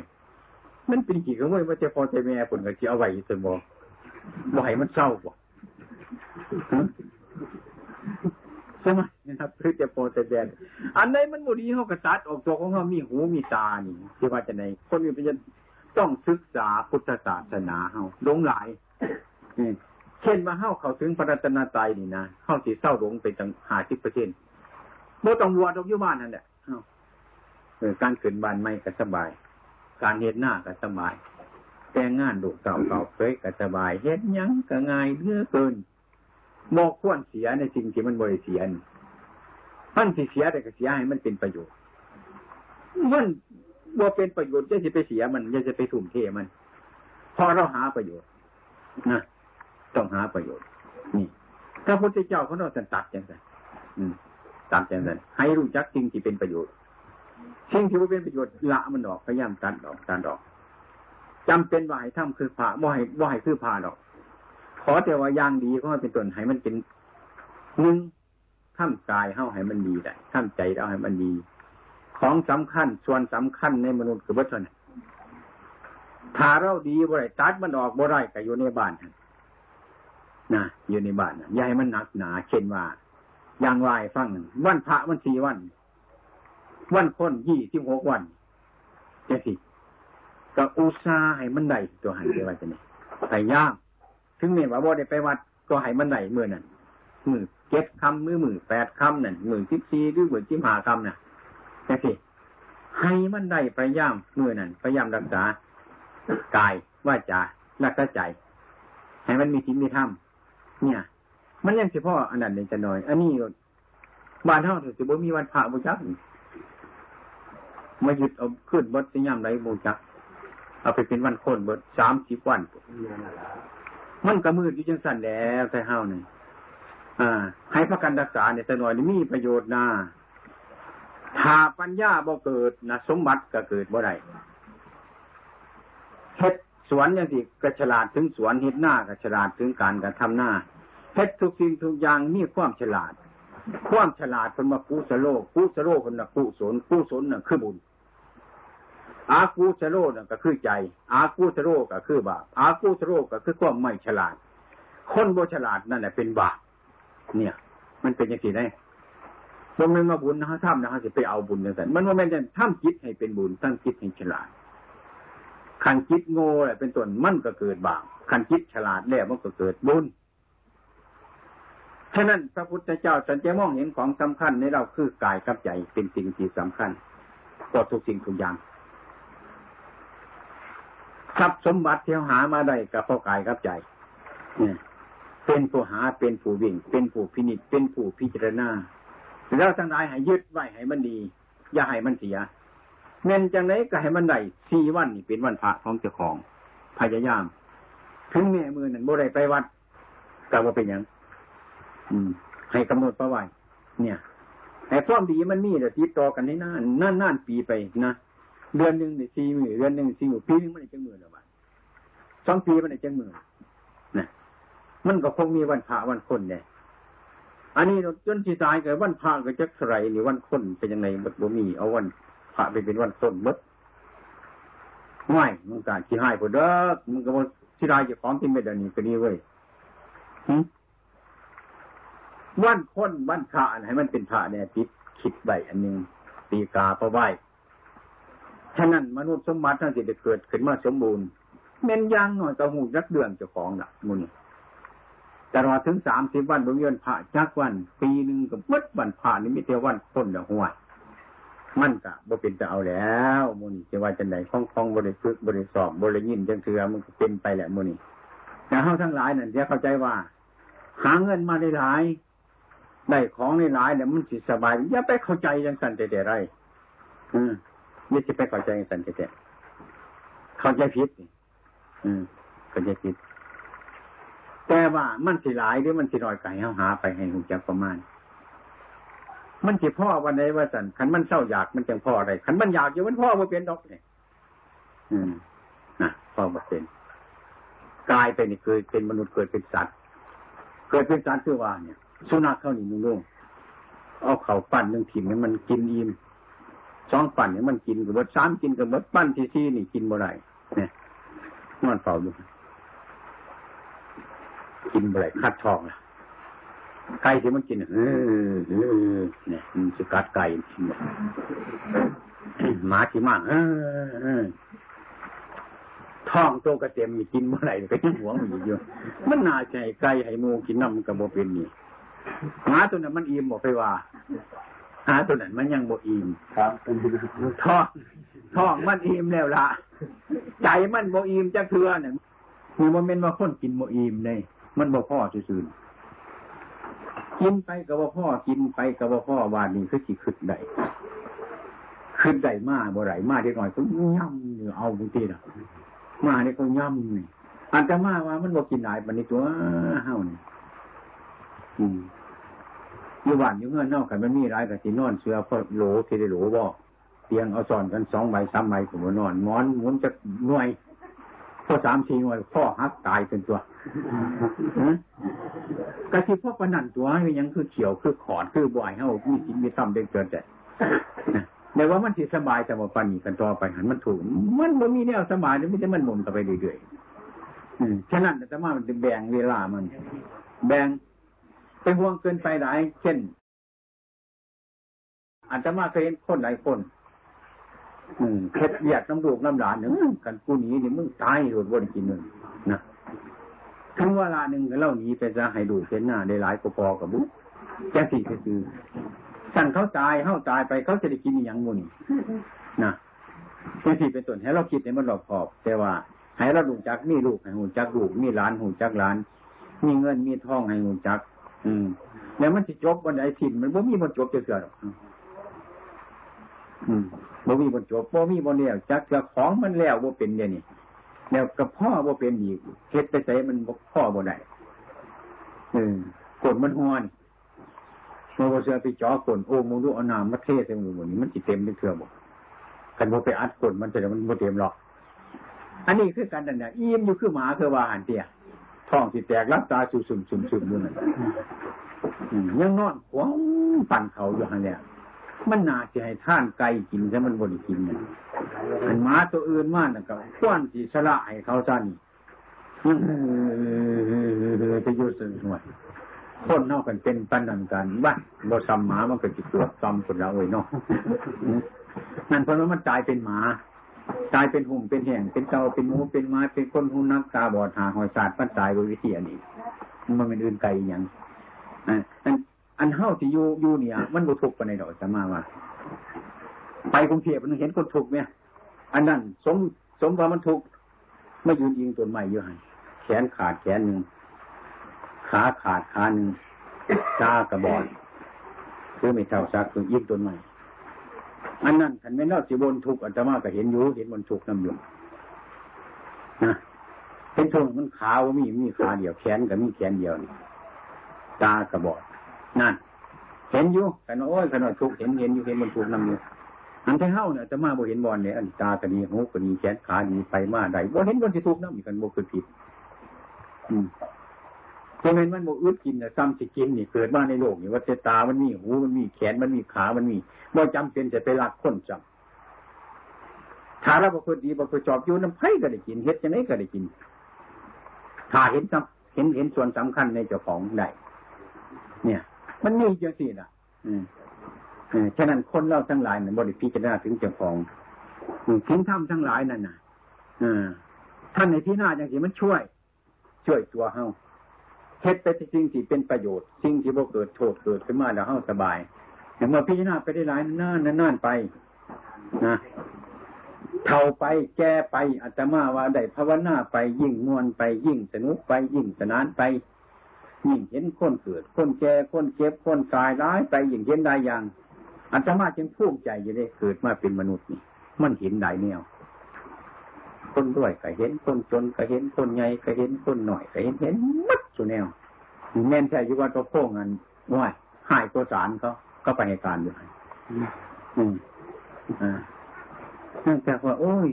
มันเป็นกี่ก็ไม่ว่าจะพอใจแม่ผลก็จะเอาไว้สมบ่บ่ให้มันเศร้าบ่ ใช่ไหมนะครับคือจะโปรเตแดนอันไหนมันบุรีเขากระตัดออกตัวของเขามีหูมีตานี่ที่ว่าจะในคนมีปัญญาต้องศึกษาพุทธศาสนาเขาหลงหลายเช่นมาเข้าเขาถึงพระรัตนตรัยนี่นะเข้าสีเศร้าหลงไปตั้งหาสิบเปอร์เซ็นต์โมต้องวัวตกยุบ้านนั่นแหละการขึ้นบ้านไม่ก็สบาย การเฮ็ดหน้าก็สบาย แต่งงานดูเก่าเก่าเคยก็สบายเฮ็ดยังก็ง่ายเลือเกิน โมควรเสียในสิ่งที่มันบริเสียนมันสิเสียแต่ก็เสียให้มันเป็นประโยชน์มันว่าเป็นประโยชน์จะสิไปเสียมันจะจะไปทุ่มเทมันพอเราหาประโยชน์นะต้องหาประโยชน์ นี่พระพุทธเจ้าเขาเราจะตัดอย่างไรตัดอย่างไรให้รู้จักสิ่งที่เป็นประโยชน์สิ่งที่ว่าเป็นประโยชน์ละมันออกพยายามตัดออกตัดออกจำเป็นว่าให้ทำคือผ่าว่าให้ว่าให้คือผ่าดอก ขอแต่ว่าย่างดีก็ให้เป็นต้นให้มันเป็นหนึ่งท่ามกายเข้าให้มันดีได้ท่ามใจเราให้มันดี ของสำคัญส่วนสำคัญในมนุษย์คือวัตถุถ้าเราดีบ่ได้ตัดมันออกบ่ได้ก็อยู่ในบ้านนะอยู่ในบ้านนะอย่าให้มันหนักหนาเช่นว่าอย่างวายฟังวันพระวันสี่วัน วันคนยี่สิบหกวันจ็ดสิก็อุตสาให้มันได้ตัวหันไปว่าจะนี่พยายาม ถึงแม้ว่าบ่ได้ไปวัดก็ให้มันได้เมื่อนั้นมือเจ็ดคำมือมือแปดคำนั่นมือสิบสี่หรือมือสิบห้าคำน่ะเจ็ดสิให้มันได้พยายามเมื่อนั้นพยายามรักษากายว่าจารักษาใจ ให้มันมีสิ่งมีธรรมเนี่ย มันยังเฉพาะอันนั้นเองจะน้อย อันนี้บ้านเท่าถือว่ามีวันพระบูชามาหยุดเอาขึ้นบดสิยามไรบูชาเอาไปเป็นวันโคนบดสามสิบวัน มันก็มืดอยู่จังสั่นแล้วแต่เฮาเนี่ยอ่า ให้พระกันรักษาเนี่ยแต่หน่อยนี่มีประโยชน์นะถ้าปัญญาบ่เกิดนะสมบัติก็เกิดบ่ได้เฮ็ดสวนอย่างที่กระฉลาดถึงสวนเฮ็ดหน้ากระฉลาดถึงการกระทำหน้าเฮ็ดทุกสิ่งทุกอย่างมีความฉลาด ความฉลาดเป็นมากุสโลกุสโลเป็นมากุศลกุศลน่ะคือบุญ อากูสโรนก็คือใจ อากูสโรก็คือบาปอากูสโรก็คือความไม่ฉลาด คนโบฉลาดนั่นแหละเป็นบาปเนี่ย มันเป็นอย่างไรได้บางเรื่อมาบุญนะฮะทำนะฮะจะไปเอาบุญนั่นแต่มันว่าแม่นจะทำจิตให้เป็นบุญตั้งจิตให้ฉลาดขันจิตโง่แหละเป็นต้นมันก็เกิดบาปขันจิตฉลาดแล้วมันก็เกิดบุญฉะนั้นพระพุทธเจ้าสันจะมองเห็นของสำคัญในเราคือกายกับใจเป็นสิ่งที่สำคัญกว่าทุกสิ่งทุกอย่าง ทรัพย์สมบัติที่หามาได้กับพ่อกายกับใจเนี่ยเป็นผู้หาเป็นผู้วิ่ง เป็นผู้พินิจเป็นผู้พิจารณาแล้วทั้งหลายให้ยึดไว้ให้มันดี อย่าให้มันเสียเงินจังไรก็ให้มันได้สี่วันนี่เป็นวันพระของเจ้าของพยายามถึงแม่มือนั่นบ่ได้ไปวัดก็ว่าเป็นอย่างอืม ให้กำหนดประไว้เนี่ยให้ความดีมันมีแต่ติดต่อกันในนานนานนานปีไปนะ เดือนหนึ่งเนี่สี่มือเดือนหนึ่งสี่หมือปีหนึงมันได้จังมือละบาสองปีมันได้จังมือนนะมันก็คงมีวันพระวันคนเนี่ยอันนี้จนที่ตายเกิดวันพระก็จะใส่หรือวันคนเป็นยังไงบัดบ่มีเอาวันพระไปเป็นวันต้นมดไม่มึงการขี้ให้พอเด้อมึงก็บ่ที่ได้จะของที่ไม่ได้นี่ก็นี่เว้ยวันคนวันพระให้มันเป็นพระเนี่ยติดคิดใบอันหนึ่งตีกาเพระไหว ฉะนั้นมนุษย์สมบัติทั้งที่จะเกิดขึ้นมาสมบูรณ์เม่นยางหน่อยกระหูยักเดือนเจ้าของละมุนตลอดถึงสามสิบวันบางเดือนพระจักวัน ปีหนึ่งกับมัดวันพระนี่ม่เท่าวันคนละหัวมันกะบ่เป็นจะเอาแล้วมุนี่จะว่าจะไหนคล้องคล้องบริสุทธิ์บริสอบบริยินจังเถือมันเป็นไปแหละมุนี่แต่เฮาทั้งหลายนั่นจะเข้าใจว่า หาเงินมาได้หลายได้ของได้หลายเนี่ยมันสิสบายอย่าไปเข้าใจจังสันแต่แต่ไรอืม ไม่ใช่ไปเข้าใจจังสันแต่แต่เข้าใจผิดอืมเข้าใจผิดแต่ว่ามันสิหลายหรือมันสิน้อยไก่เฮาหาไปให้หูจักประมาณ มันสิพ่อวันไหนว่าสันขันมันเศร้าอยากมันจังพ่ออะไรขันมันอยากอยู่มันพ่อมาเป็นดอกเนี่ยอืมนะพ่อมาเป็นกายไปนี่เคยเป็นมนุษย์เกิดเป็นสัตว์ เกิดเป็นสัตว์คือว่าเนี่ย สุนัขเข้านี่นุ่งเอาเข่าปั้นหนึ่งถิ่นให้มันกินอิ่ม สองปั้นให้มันกินกับมดสามกินกับมดปั้นที่ซี่นี่กินบ่ได้เนี่ยมันเฝ้าอยู่กินบ่ได้คัดทองล่ะไก่ที่มันกินเออเออเนี่ยมันสกัดไก่หมาที่มากเออท้องโตกระเต็มมีกินเมื่อไหร่ก็ยังหัวมันอยู่มันน่าใจไก่ให้มูกินน้ำกับโบเป็นนี่หมาตัวนั้นมันอิ่มบอกไปว่า หาตัวนั้นมันยังบ่อิ่มครับท้องท้องมันอิ่มแล้วล่ะ ใจมันบ่อิ่มจะเทือเนี่ยคือมันเป็นว่าคนกินบ่อิ่มเลยมันบ่พ่อซื่อกินไปกับว่าพ่อกินไปกับว่าพ่อวานนี้คือสิขึ้นได้ขึ้นได้มาบ่ไหลมาเด็กหน่อยก็ย่ำอยู่เอาบุตรีนะมาเนี่ยก็ย่ำนี่อันจะมาว่ามันบ่กินหลายปันนี้ตัวเฮานี่อืม อยู่บ้านอยู่เงื่อนนอกกันมันมีหลายกับที่นอนเสือพอโหลที่ได้โหลบ่เตียงเอาซ้อนกันสองใบสามใบผมนอนหมอนหมุนจะหน่วยพอสามสี่หน่วยพ่อหักตายเป็นตัวกระชิพ่อประนันตัวยังคือเขียวคือขอนคือบ่อยเฮามีสิมีซ้ำได้เกินแต่แต่ว่ามันสิสบายแต่ว่าปันนี้กันต่อไปหันมันถูกมันมันมีแนวสบายไม่ใช่มันหมุนต่อไปเรื่อยๆฉะนั้นแต่ว่ามันจะแบ่งเวลามัน แบ่ง ไปห่วงเกินไปหลาย เช่นอาจจะมาเคยเห็นคนหลายคน อืมเคล็ดเบียดน้ำดูกน้ำหลานหนึ่งกันกูหนีนี่มึงตายโดดวนกินหนึ่งนะทั้งเวลาหนึ่งก็เล่าหนีไปจะให้ดูเส้นหน้าได้หลายกพอกับบุ๊แกสี่ก็คือสั่งเขาตายเขาตายไปเขาจะได้กินอย่างมุนี่นะแกสี่เป็นต้นให้เราคิดในมันหลอกขอบ แต่ว่าให้เราดูจักมีลูกให้หูจักลูกมีหลานหูจักหลาน มีเงินมีทองให้หูจัก อืมแล้วมันจะจบวันไหนสิ้นมันบ่มีมันจบจะเกิดหรอกอืมบ่มีบนจบบ่มีบนแล้วจักจะของมันแล้วบ่เป็นเนี่ยนี่แล้วกับพ่อบ่เป็นอีกเฮ็ดไปใส่มันพ่อบ่ได้เออกดมันหอนโมบ่เสือไปจ่อกดโอ้มึงดูเอาน้ำมาเทใส่มือบ่นี่มันสิเต็มเทื่อบ่กันบ่ไปอัดกดมันจะมันบ่เต็มหรอก อันนี้คือการนั่นน่ะอิ่มอยู่คือหมาคือว่าหันเตี้ย ท้องสิแตกรับตาสุ่มๆสุ่มๆอยู่นั่นยังนอนขวางปั่นเขาอยู่หันเนี่ยมันน่าจะให้ท่านไก่กินแต่มันบริกินเนี่ยอันหมาตัวอื่นมาน่ะก็ควนสีสละให้เขาซะนี่จะยุ่สึ่งหน่วยคนนอกกันเป็นปันนันกันบ้านบ่ซ้ำหมามันก็จิตวซ้ำคนเราเอ้ยเนาะนั่นเพราะว่ามันตายเป็นหมา ตายเป็นหุ่มเป็นแห่งเป็นเตาเป็นหมูเป็นไม้เป็นคนหูนักตาบอดหาหอยสาดมันตายโดยวิธีอันนี้มันเป็นอื่นไกลอย่างอันอันเฮ้าที่อยู่อยู่เนี่ย มันบุทุกข์ปในดอกจะมาว่า ไปกรุงเทพมันเห็นคนทุกข์เนี่ยอันนั้นสมสมว่ามันทุกข์ไม่ยืนยิงต้นไม้เยอะให้แขนขาดแขนหนึ่งขาขาดขาหนึ่งตากระบอดคือไม่เท่าซักคือยิงต้นไม้ อันนั้นขันไม่นอกสิบนทุกอาตมาก็เห็นอยู่เห็นบนทุกน้ำอยู่นะเป็นช่วงมันขาวมีมีขาเดียวแขนกับมีแขนเดียวนี่ตากระบอดนั่น เห็นอยู่กันโอ้ยขันาทุกเห็นเห็นอยู่เห็นบนทุกน้ำอยู่อันที่เฮ้าเนี่ยจะมาบ่เห็นบอลเนี่ยอันตากระดีหูกระดีแขนขาดีไปมาได้บ่เห็นบนที่ทุกน้ำอีกกันบ่คือผิด อืม พราะงั้นมันโมอึดกินนะซ้ำสิกินนี่เกิดมาในโลกนี่ว่าเจตามันมีหูมันมีแขนมันมีขามันมีบ่จำเป็นจะไปรักคนจำถ้าเราบคนดีบคนจอบอยู่น้ำไผ่ก็ได้กินเฮ็ดจะไหนก็ได้กิน ถ้าเห็นจำเห็นเห็นส่วนสำคัญในเจ้าของได้เนี่ย มันมีจังสี่นะอืมฉะนั้นคนเราทั้งหลายเนี่ยบริพิจารณาถึงเจ้าของถึงทำทั้งหลายนั่นน่ะท่านในที่หน้าจังสี่มันช่วย ช่วยตัวเฮา เฮ็ดไปสิ่งที่เป็นประโยชน์ สิ่งที่บ่เกิดโทษเกิดขึ้นมาแล้วเฮาสบายอย่างเมื่อพิจารณาไปได้หลายนานนานไปนะเท่าไปแก่ไปอาตมาว่าได้ภาวนาไปยิ่งงวนไปยิ่งสนุกไปยิ่งสนานไป ยิ่งเห็นคนเกิด คนแก่คนเจ็บคนตายร้ายไปยิ่งเห็นได้อย่างอาตมาจึงภูมิใจอยู่ได้เกิดมาเป็นมนุษย์นี่ มันเห็นได้แนว คนรวยก็เห็นคนจนก็เห็นคนใหญ่ก็เห็นคนหน่อยก็เห็นเห็นมัดสุแนวแม่นใช่ยุวันตัวโค้งอันว่าหายตัวสารเขาก็ไปให้การอยู่อืมอ่าเนื่องจากว่า โอ้ย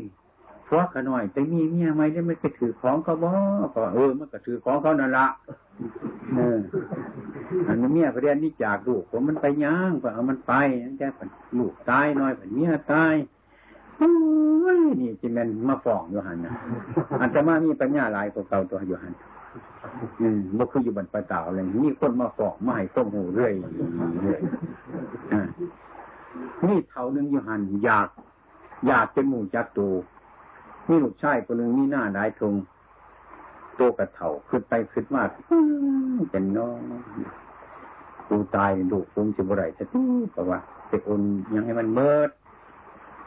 เพราะขน่อย แต่มีเมียไม่ได้ไม่ไปถือของเขาบ่ก็เออมันก็ถือของเขานั่นละเอออันนี้เมียเรียนนี่จากลูกผมมันไปย่างก็เอามันไปนั่นแค่ลูกตายน้อยเมียตาย นี่จิแมนมาฟ้องอยู่หันนะอันจะมามีปัญญาหลายกว่าเก่าตัวอยู่หันอืมบ่คืออยู่บนปลาเต่าอะไรมีคนมาฟ้องมาให้ต้มหูเรื่อยเรื่อยนี่เท่านึงอยู่หันอยาก อยากเป็นหมู่จักตูมีลูกชายคนหนึ่งมีหน้าได้ทงโตกระเถ่าขึ้นไปขึ้นมากเป็นน้องกูตายดูฟุ้งจิบไรจะตู้เพราะว่าแต่คนยังให้มันเบิด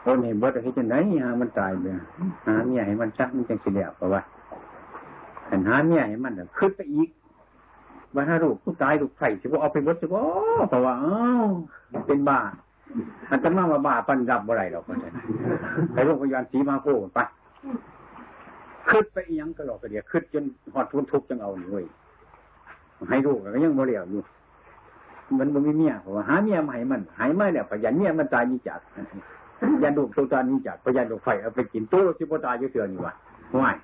คนเห็นบ่ได้เฮ็ดจังได๋หามันตายเด้อหาเมียให้มันชักมันจังสิแล้วเพราะว่าคันหาเมียให้มันขึ้นไปอีกว่าถ้าลูกผู้ตายลูกไผ่สิบ่เอาไปเบิดสิบ่เพราะว่าอ้าเป็นบ้าอันตมาว่าบ้าปันรับบ่ได้ดอกว่าซั่นไปโรงพยาบาลศรีมาโคไปขึ้นไปอีหยังก็หลอกก็เดียวขึ้นจนฮอดทุนทุกจังเอานี่เว้ยให้ลูกก็ยังบ่เลี้ยวอยู่มันบ่มีเมียเพราะว่าหาเมียมาให้มันหายมาแล้วพยันเมียมันตายนี่จาก ยันดูตัวตานี้จากพยันดูไฟเอาไปกินตู้สิบตายเยอะๆนี่วะง่าย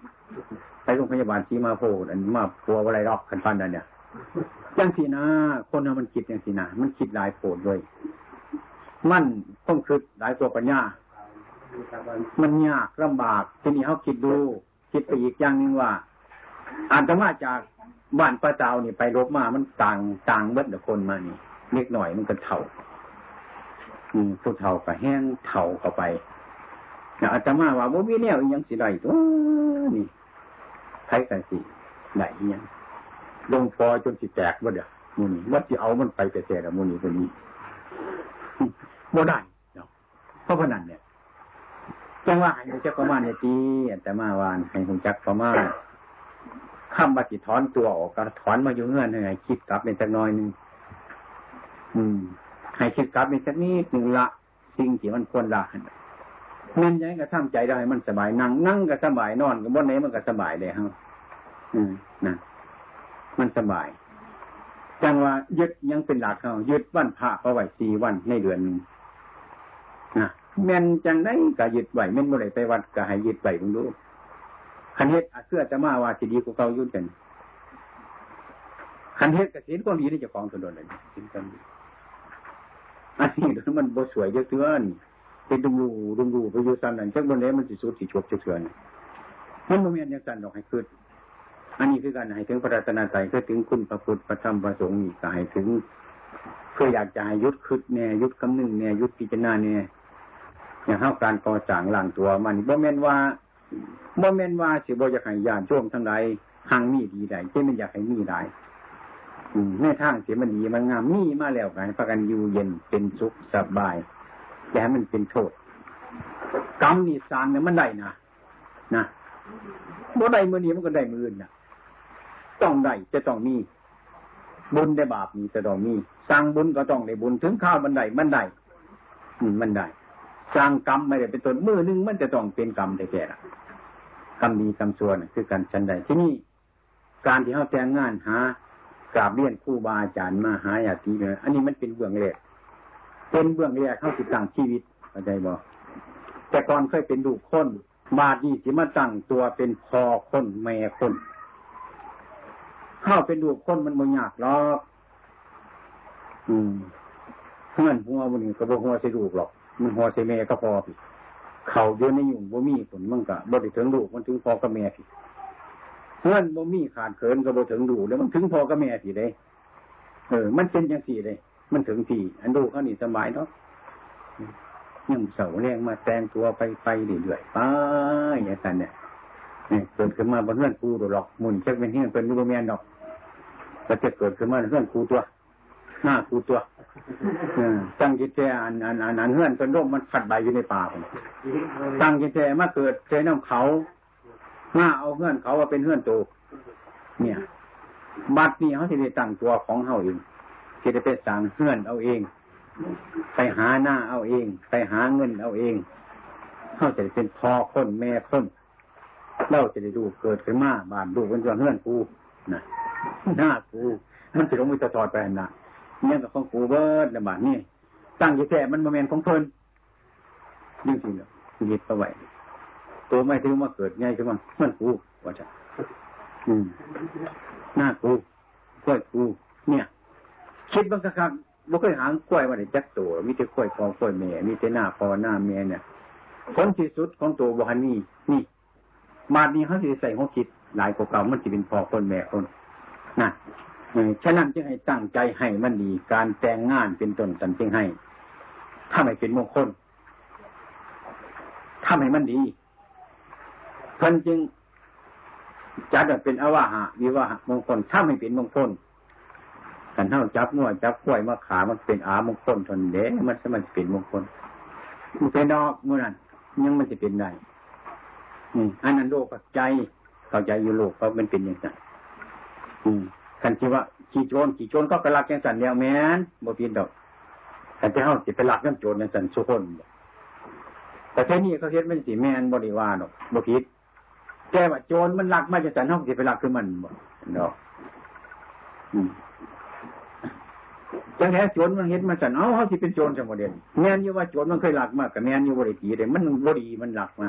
ไปโรงพยาบาลชีมาโพอันมาพัวอะไรรอกคันฟันนั่นเนี่ยยังสีนาคนนั้นมันคิดยังสีนามันคิดหลายโผล่ด้วย มันต้องคิดหลายตัวปัญญา มันยากลำบากทีนี้เขาคิดดู คิดไปอีกอย่างหนึ่งว่าอาจจะมาจากบ้านป้าเจ้านี่ไปรบมามันต่างต่างเบิดเดคนมานี่เล็กหน่อยมันก็เท่า ผู้เฒ่าก็แห้งเฒ่าเข้าไปอาจจะมาว่าบ่มีแนวยังสิได้ตัวนี่ใครกันสิไหนยังลงพอจนสิแตกบ่เด้อมูนี่ว่าสิเอามันไปแต่แต่ละมูนี่ตัวนี้บ่ได้เนาะเพราะพนันเนี่ยจังว่าให้จักประมาณเนี่ยทีแต่มาวานให้หุ่จักประมาณคำบัติถอนตัวออกก็ถอนมาอยู่เงื่อนให้คิดกลับเป็นสักน้อยนึงอืม ให้คิดกลับในสักนิดหนึ่งละสิ่งที่มันควรละเงินยังก็ทำใจได้มันสบายนั่งนั่งก็สบายนอนก็บนไหนมันก็สบายเลยฮะอืมนะมันสบาย จังว่ายึดยังเป็นหลักเขายึดวันพระเอาไว้สี่วันในเดือนนึงนะแม่นจังได้ก็ยึดไหวแม่นเมื่อไรไปวัดก็ให้ยึดไหวมึงดูคันเฮ็ดอาเสื้อจะมาว่าสิดีกูเขายุ่งกันคันเฮ็ดกับสินก็ดีที่จะของตัวโดนเลยสินก็ดี อันนี้มันบ่สวยเยอะเทือนเป็นดุมรูดุมรูไปอยู่ซันนั่นจักบนเล้มันสิสุดสิจบจักเทือนมันบ่มีอันยังสันดอกให้ขึ้นอันนี้คือการให้ถึงพระรัตนตรัยคือถึงคุณพระพุทธพระธรรมพระสงฆ์นี่ก็ให้ถึงเพื่ออยากจะให้ยุดคืดแน่ยุดคำนึงแน่ยุดพิจารณาแน่อย่างเฮาการก่อสร้างหลังตัวมันบ่แม่นว่าบ่แม่นว่าสิบ่อยากให้ญาติโยมทั้งหลายหังมีดีใดเช่นมันอยากให้มีได้ ในทางเสียมันดีมันงามมีมาแล้วกันพากันอยู่เย็นเป็นสุขสบายแต่ให้มันเป็นโทษกรรมนี่สร้างเนี่ยมันได้นะนะบ่ได้มือนี้มันก็ได้มืออื่นนะต้องได้จะต้องมี บุญได้บาปมีจะต้องมีสร้างบุญก็ต้องได้บุญถึงข้าวมันได้มันได้มันได้สร้างกรรมไม่ได้เป็นต้นมือหนึงมันจะต้องเป็นกรรมแต่แก่กรรมดีกรรมชั่วน่ะคือการชันใดที่นี่การที่เขาแต่งงานหา กราบเรียนครูบาอาจารย์มาหาญาติเนี่ยอันนี้มันเป็นเบื้องแรกเป็นเบื้องแรกเข้าสิตั้งชีวิตเข้าใจบ่แต่ก่อนเคยเป็นลูกคนบาดีสิมาตั้งตัวเป็นพอคนแม่คนเข้าเป็นลูกคนมันบ่ยากหรอกอืมเพื่อนหัวมันก็บ่หัวใส่ลูกหรอก มันหัวใส่แม่ก็พอพี่เขาเยอะในยุ่งบ่มีผลมันก็บ่ได้ถึงลูกมันถึงพอกับแม่พี่ เพื่อนบ่มีขาดเขินก็บ่ถึงลูแล้วมันถึงพอกับแม่พี่เด้เออ มันเป็นจังสี่เลย มันถึงที่อันลูเขานี่สบายเนาะยังเสาแรงมาแต่งตัวไปไปเรื่อยๆไปอย่างนั้นเนี่ยเนี่ยเกิดขึ้นมาบนเพื่อนครูหรอกมุนเช็คเป็นเพื่เป็นรูเมียนดอกก็จะเกิดขึ้นมาเพื่อนครูตัวหน้าครูตัวตั้งจิตใจอันอันอันอันเพื่อนเป็นร่มมันขัดใบอยู่ในป่าตั้งจิตใจมาเกิดใจน้ำเขา หน้าเอาเพื่อนเขาว่าเป็นเพื่อนโตเนี่ย บัดนี้เขาจะได้ตั้งตัวของเขาเองจะได้ไปสั่งเพื่อนเอาเอง ไปหาหน้าเอาเอง ไปหาเงินเอาเองเขาจะได้เป็นพ่อคนแม่คนเราจะได้ดูเกิดขึ้นมาบานดูเป็นตัวเพื่อนกูนะหน้ากูมันจะลงมือตอดไปนะเนี่ยกับของกูเบิร์ดนะบาดนี่ตั้งยู่แค่มันมาเมนของเพิ่นยิ่งจริงเลยยึดเอาไว้ ตัวไม่ถึงมาเกิดไงขึ้นมาเพื่อนกูว่าจะอืมหน้ากูกล้วยกูเนี่ย คิดบางครั้งบ่เคยหางกล้วยมาได้จักตัวมีแต่กล้วยพอกล้วยแม่มีแต่หน้าพอหน้าแม่เนี่ยผลที่สุดของตัวบ่ฮันนี่นี่มาดีเขาสิใส่หัวคิดหลายกว่าเก่ามันจะเป็นพอคนแม่คนนะฉะนั้นจึงให้ตั้งใจให้มันดีการแต่งงานเป็นต้นสันจึงให้ถ้าไม่เป็นมงคลถ้าไม่มันดี เพิ่นจึงจัดเป็นอวาหะวิวาหะมงคลถ้าไม่เป็นมงคลกันเท่าจับนวดจับกล้วยมาขามันเป็นอามงคลทนเด้มันสมันจะเป็นมงคลมันเป็นดอกมื่อนั้นยังมันจะเป็นได้อืมอันนั้นโลกใจเข้าใจอยู่โลกเขาเป็นเป็นอย่างนั้นอืมกันที่ว่าขี่โจรขี่โจรก็กระลักย่างสันแล้วแม้นบ่ผิดดอกแต่ที่เขาจะไปลักน้ำโจรย่างสันสุคนแต่แค่นี้เขาเฮ็ดมันสิแม่นบริวารดอกบ่ผิด แกว่าโจรมันลักมาจากสันห้องสิไปลักคือมันบ่เนาะจังแท้โจรมันเห็นมันสันเอ้าเขาสิเป็นโจรสมเด็จแม่นอยู่ว่าโจรมันเคยลักมากกับแม่นอยู่บริทีเด้มันบดีมันลักมา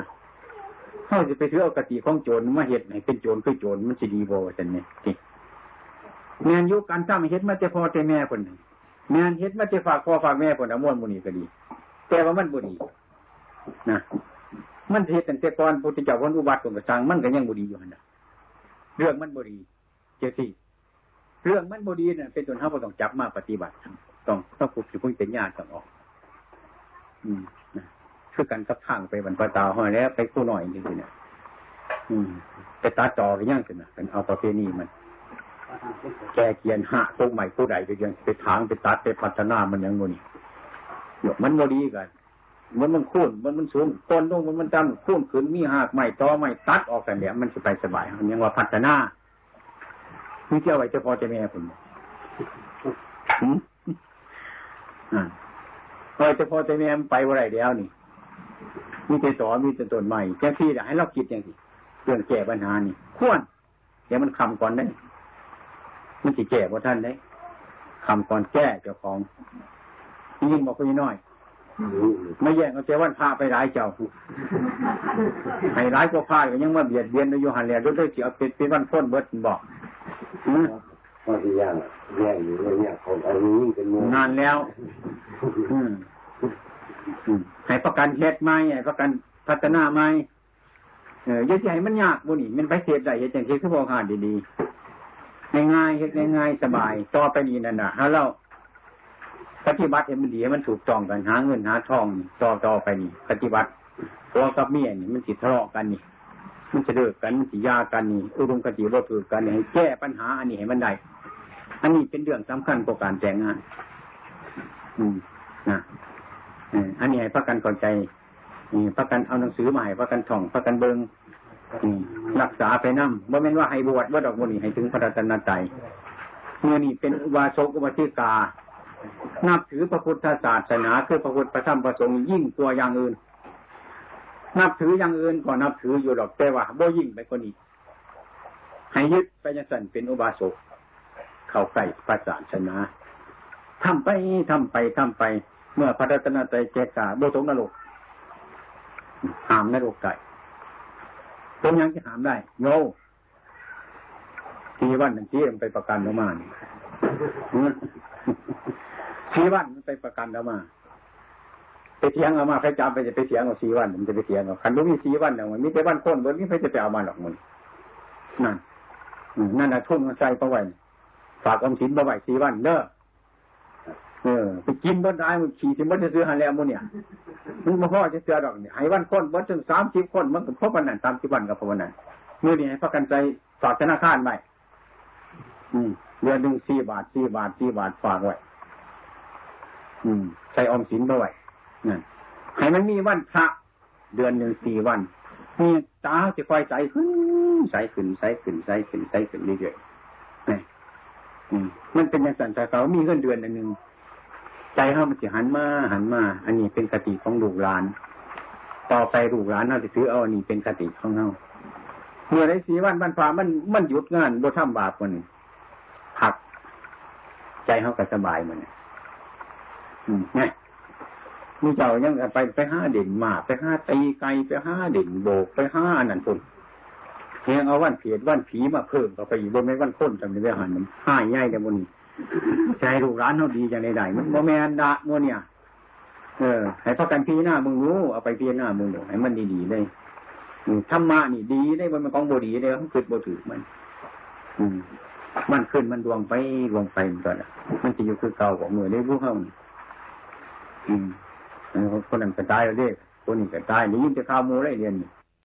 เขาจะไปถือเอากติของโจรมาเห็ดให้เป็นโจรคือโจรมันสิดีบ่สันเนี่ยแม่นอยู่การทำเห็ดมาแต่พ่อแต่แม่คนแม่นเห็ดมาแต่ฝากพ่อฝากแม่คนอม่วนมุนีก็ดี แต่ว่ามันบดีนะ มันเทศตั้งแต่ก่อนพุทธเจ้าวันอุบัติของกระสังมันก็ยังบดีอยู่นะเรื่องมันบดีเจ้าที่เรื่องมันบดีเนี่ยเป็นตัวเท่าเราต้องจับมาปฏิบัติต้องต้องฝึกสิพุ่งเป็นญาติต้องออก อืมนะคือกันกับข้างไปบรรพตาห้อยแล้วไปคู่หน่อยจริงๆเนี่ยอืมไปตาจอกันย่างกันนะเป็นเอาประเพณีมันแกเกียนหะตรงใหม่ผู้ใดไปยังไปถางไปตัดไปพัฒนามันยังงูนี่ยมันบดีกัน มันมันคุ้นมันมันสูงต้นลงมันมันจำคุ้นขึ้นมีหากใหม่ตอใหม่ตัดออกกันเดี๋ยวมันจะไปสบายมันยังว่าพัฒนาคือเจ้าไว้เจ้าพ่อเจ้าแม่ผมอ่าพอเจ้าพ่อเจ้าแม่ไปว่าไรเดียวนี่มีแต่สอนมีแต่ต้นใหม่แค่ที่ให้เราคิดอย่างนี้เรื่องแก้ปัญหานี่ควรเดี๋ยวมันคำก่อนได้ มันจะแก้ว่าท่านได้คำก่อนแก้เจ้าของยิ่งบอกคุยน้อย ไม่แย่งเอาเจ้าวันพาไปร้ายเจ้าให้ร้ายก็พาก็ยังมาเบียดเบียนในโยหันเลียด้วยเสียเป็นเป็นวันพ้นเบิดบอกพอที่ย่างแย่งอยู่เนี่ยเขาเอานี้เป็นนานแล้วอืมอืมให้ประกันเฮ็ดไหมให้ประกันพัฒนาไหมเอออยังสิให้มันยากบ่นี่มันไปเฮ็ดได้เฮ็ดจังซี่คือบ่หาดีๆง่ายๆเฮ็ดง่ายๆสบาย ต่อไปนี้นั่นน่ะถ้าเรา ปฏิบัติให้มันดีมันถูกต้องกันหาเงินหาทองต่อต่อไปนี่ ปฏิบัติผัวกับเมียนี่มันสิทะเลาะกันนี่ มันจะเลิกกันมันสิยากันนี่อุดมคติบ่ถูกกันนี่ให้แก้ปัญหาอันนี้ให้มันได้อันนี้เป็นเรื่องสำคัญต่อการแต่งงานอืมนะอันนี้ให้ประกันเข้าใจนี่ประกันเอาหนังสือมาให้ประกันท่องประกันเบิงรักษาไปนำบ่แม่นว่าให้บวชว่าดอกบ่นี่ให้ถึงพระรัตนตรัยเมื่อนี่เป็นอุบาสกอุบาสิกา นับถือพระพุทธศาสนาคือพระพุทธพระธรรมพระสงฆ์ยิ่งตัวอย่างอื่น นับถืออย่างอื่นก็นับถืออยู่ดอกแต่ว่าบ่ยิ่งไปกว่านี้ให้ยึดไปยังสันเป็นอุบาสกเข้าใกล้พระศาสนาทำไปทำไปทำไป เมื่อพระรัตนตรัยแจกาบ่ตกนรกห้ามนรกได้ตรงยังจะหามได้โยสีวันหนึ่งที่มันไปประกันออกมานี่ สีวันมันไปประกันออกมา ไปเถียงเอามาใครจำไปจะไปเถียงเอาสีวันมันจะไปเถียงเอาคันบ่มีสีวันเนี่ยมันมีแต่วันคนบนนี้ใครจะไปเอามาหรอกมันนั่นนั่นนะทุ่มใส่ประไว้ฝากอมสินประไว้สีวันเด้อเออไปกินบนได้มันขี่สิมันจะซื้อหันแล้วมันเนี่ยมันมาพ่อจะเสือดอกเนี่ยให้วันคนวันถึงสามสิบคนมันก็พบวันนั้นสามสิบวันกับพบวันนั้นเมื่อนี้ให้พักกันใจฝากธนาคารไว้อืม เดือนหนึ่งสี่บาทสี่บาทสี่บาทฝากไว้อืมใส่ออมสินไปไว้นั่นให้มันมีวันพระ เดือนหนึ่งสี่วันนี่ตาจะคอยใสขึ้นใสขึ้นใสขึ้นใสขึ้นใสขึ้นเรื่อยๆนี่มมันเป็นอย่างสันต่เขามีเงินเดือนหนึ่งใจเขามันจะหันมาหันมา อันนี้เป็นกติของลูกหลาน ต่อไปลูกหลานเขาจะถือเอาอันนี้เป็นกติของเขาเมื่อได้สีวันวันฟ้ามันมันหยุดงานบ่ทำบาปมัน ผัก ใจเขาก็สบายมันอืมนี่ยมีเจ้ายังไปไปห้าเด่นหมาไปห้าตีไก่ไปห้าเด่นโบกไปห้านนั้นพุ่นเพียงเอาวันเพียดวันผีมาเพิ่มเข้าไปอีกบนไม่วันค้นจำในเวหันมันห้าใหญ่แต่บนนี้ใจลูกร้านเขาดีจังใดๆมันโมแมนดะโมเนี่ย เออ ให้พักกันพีหน้ามึงรู้เอาไปพีหน้ามึงดูให้มันดีๆเลยธรรมะนี่ดีได้มันของบดีได้มันขึ้นบถือมัน อืม มันขึ้นมันดวงไปดวงไปมันก็มันจะอยู่คือเก่าของหน่วยได้รู้เข้าอืมคนนั้นก็ตายเลยคนนี้ก็ตายนี่ยินจะข้าวมูได้เรียน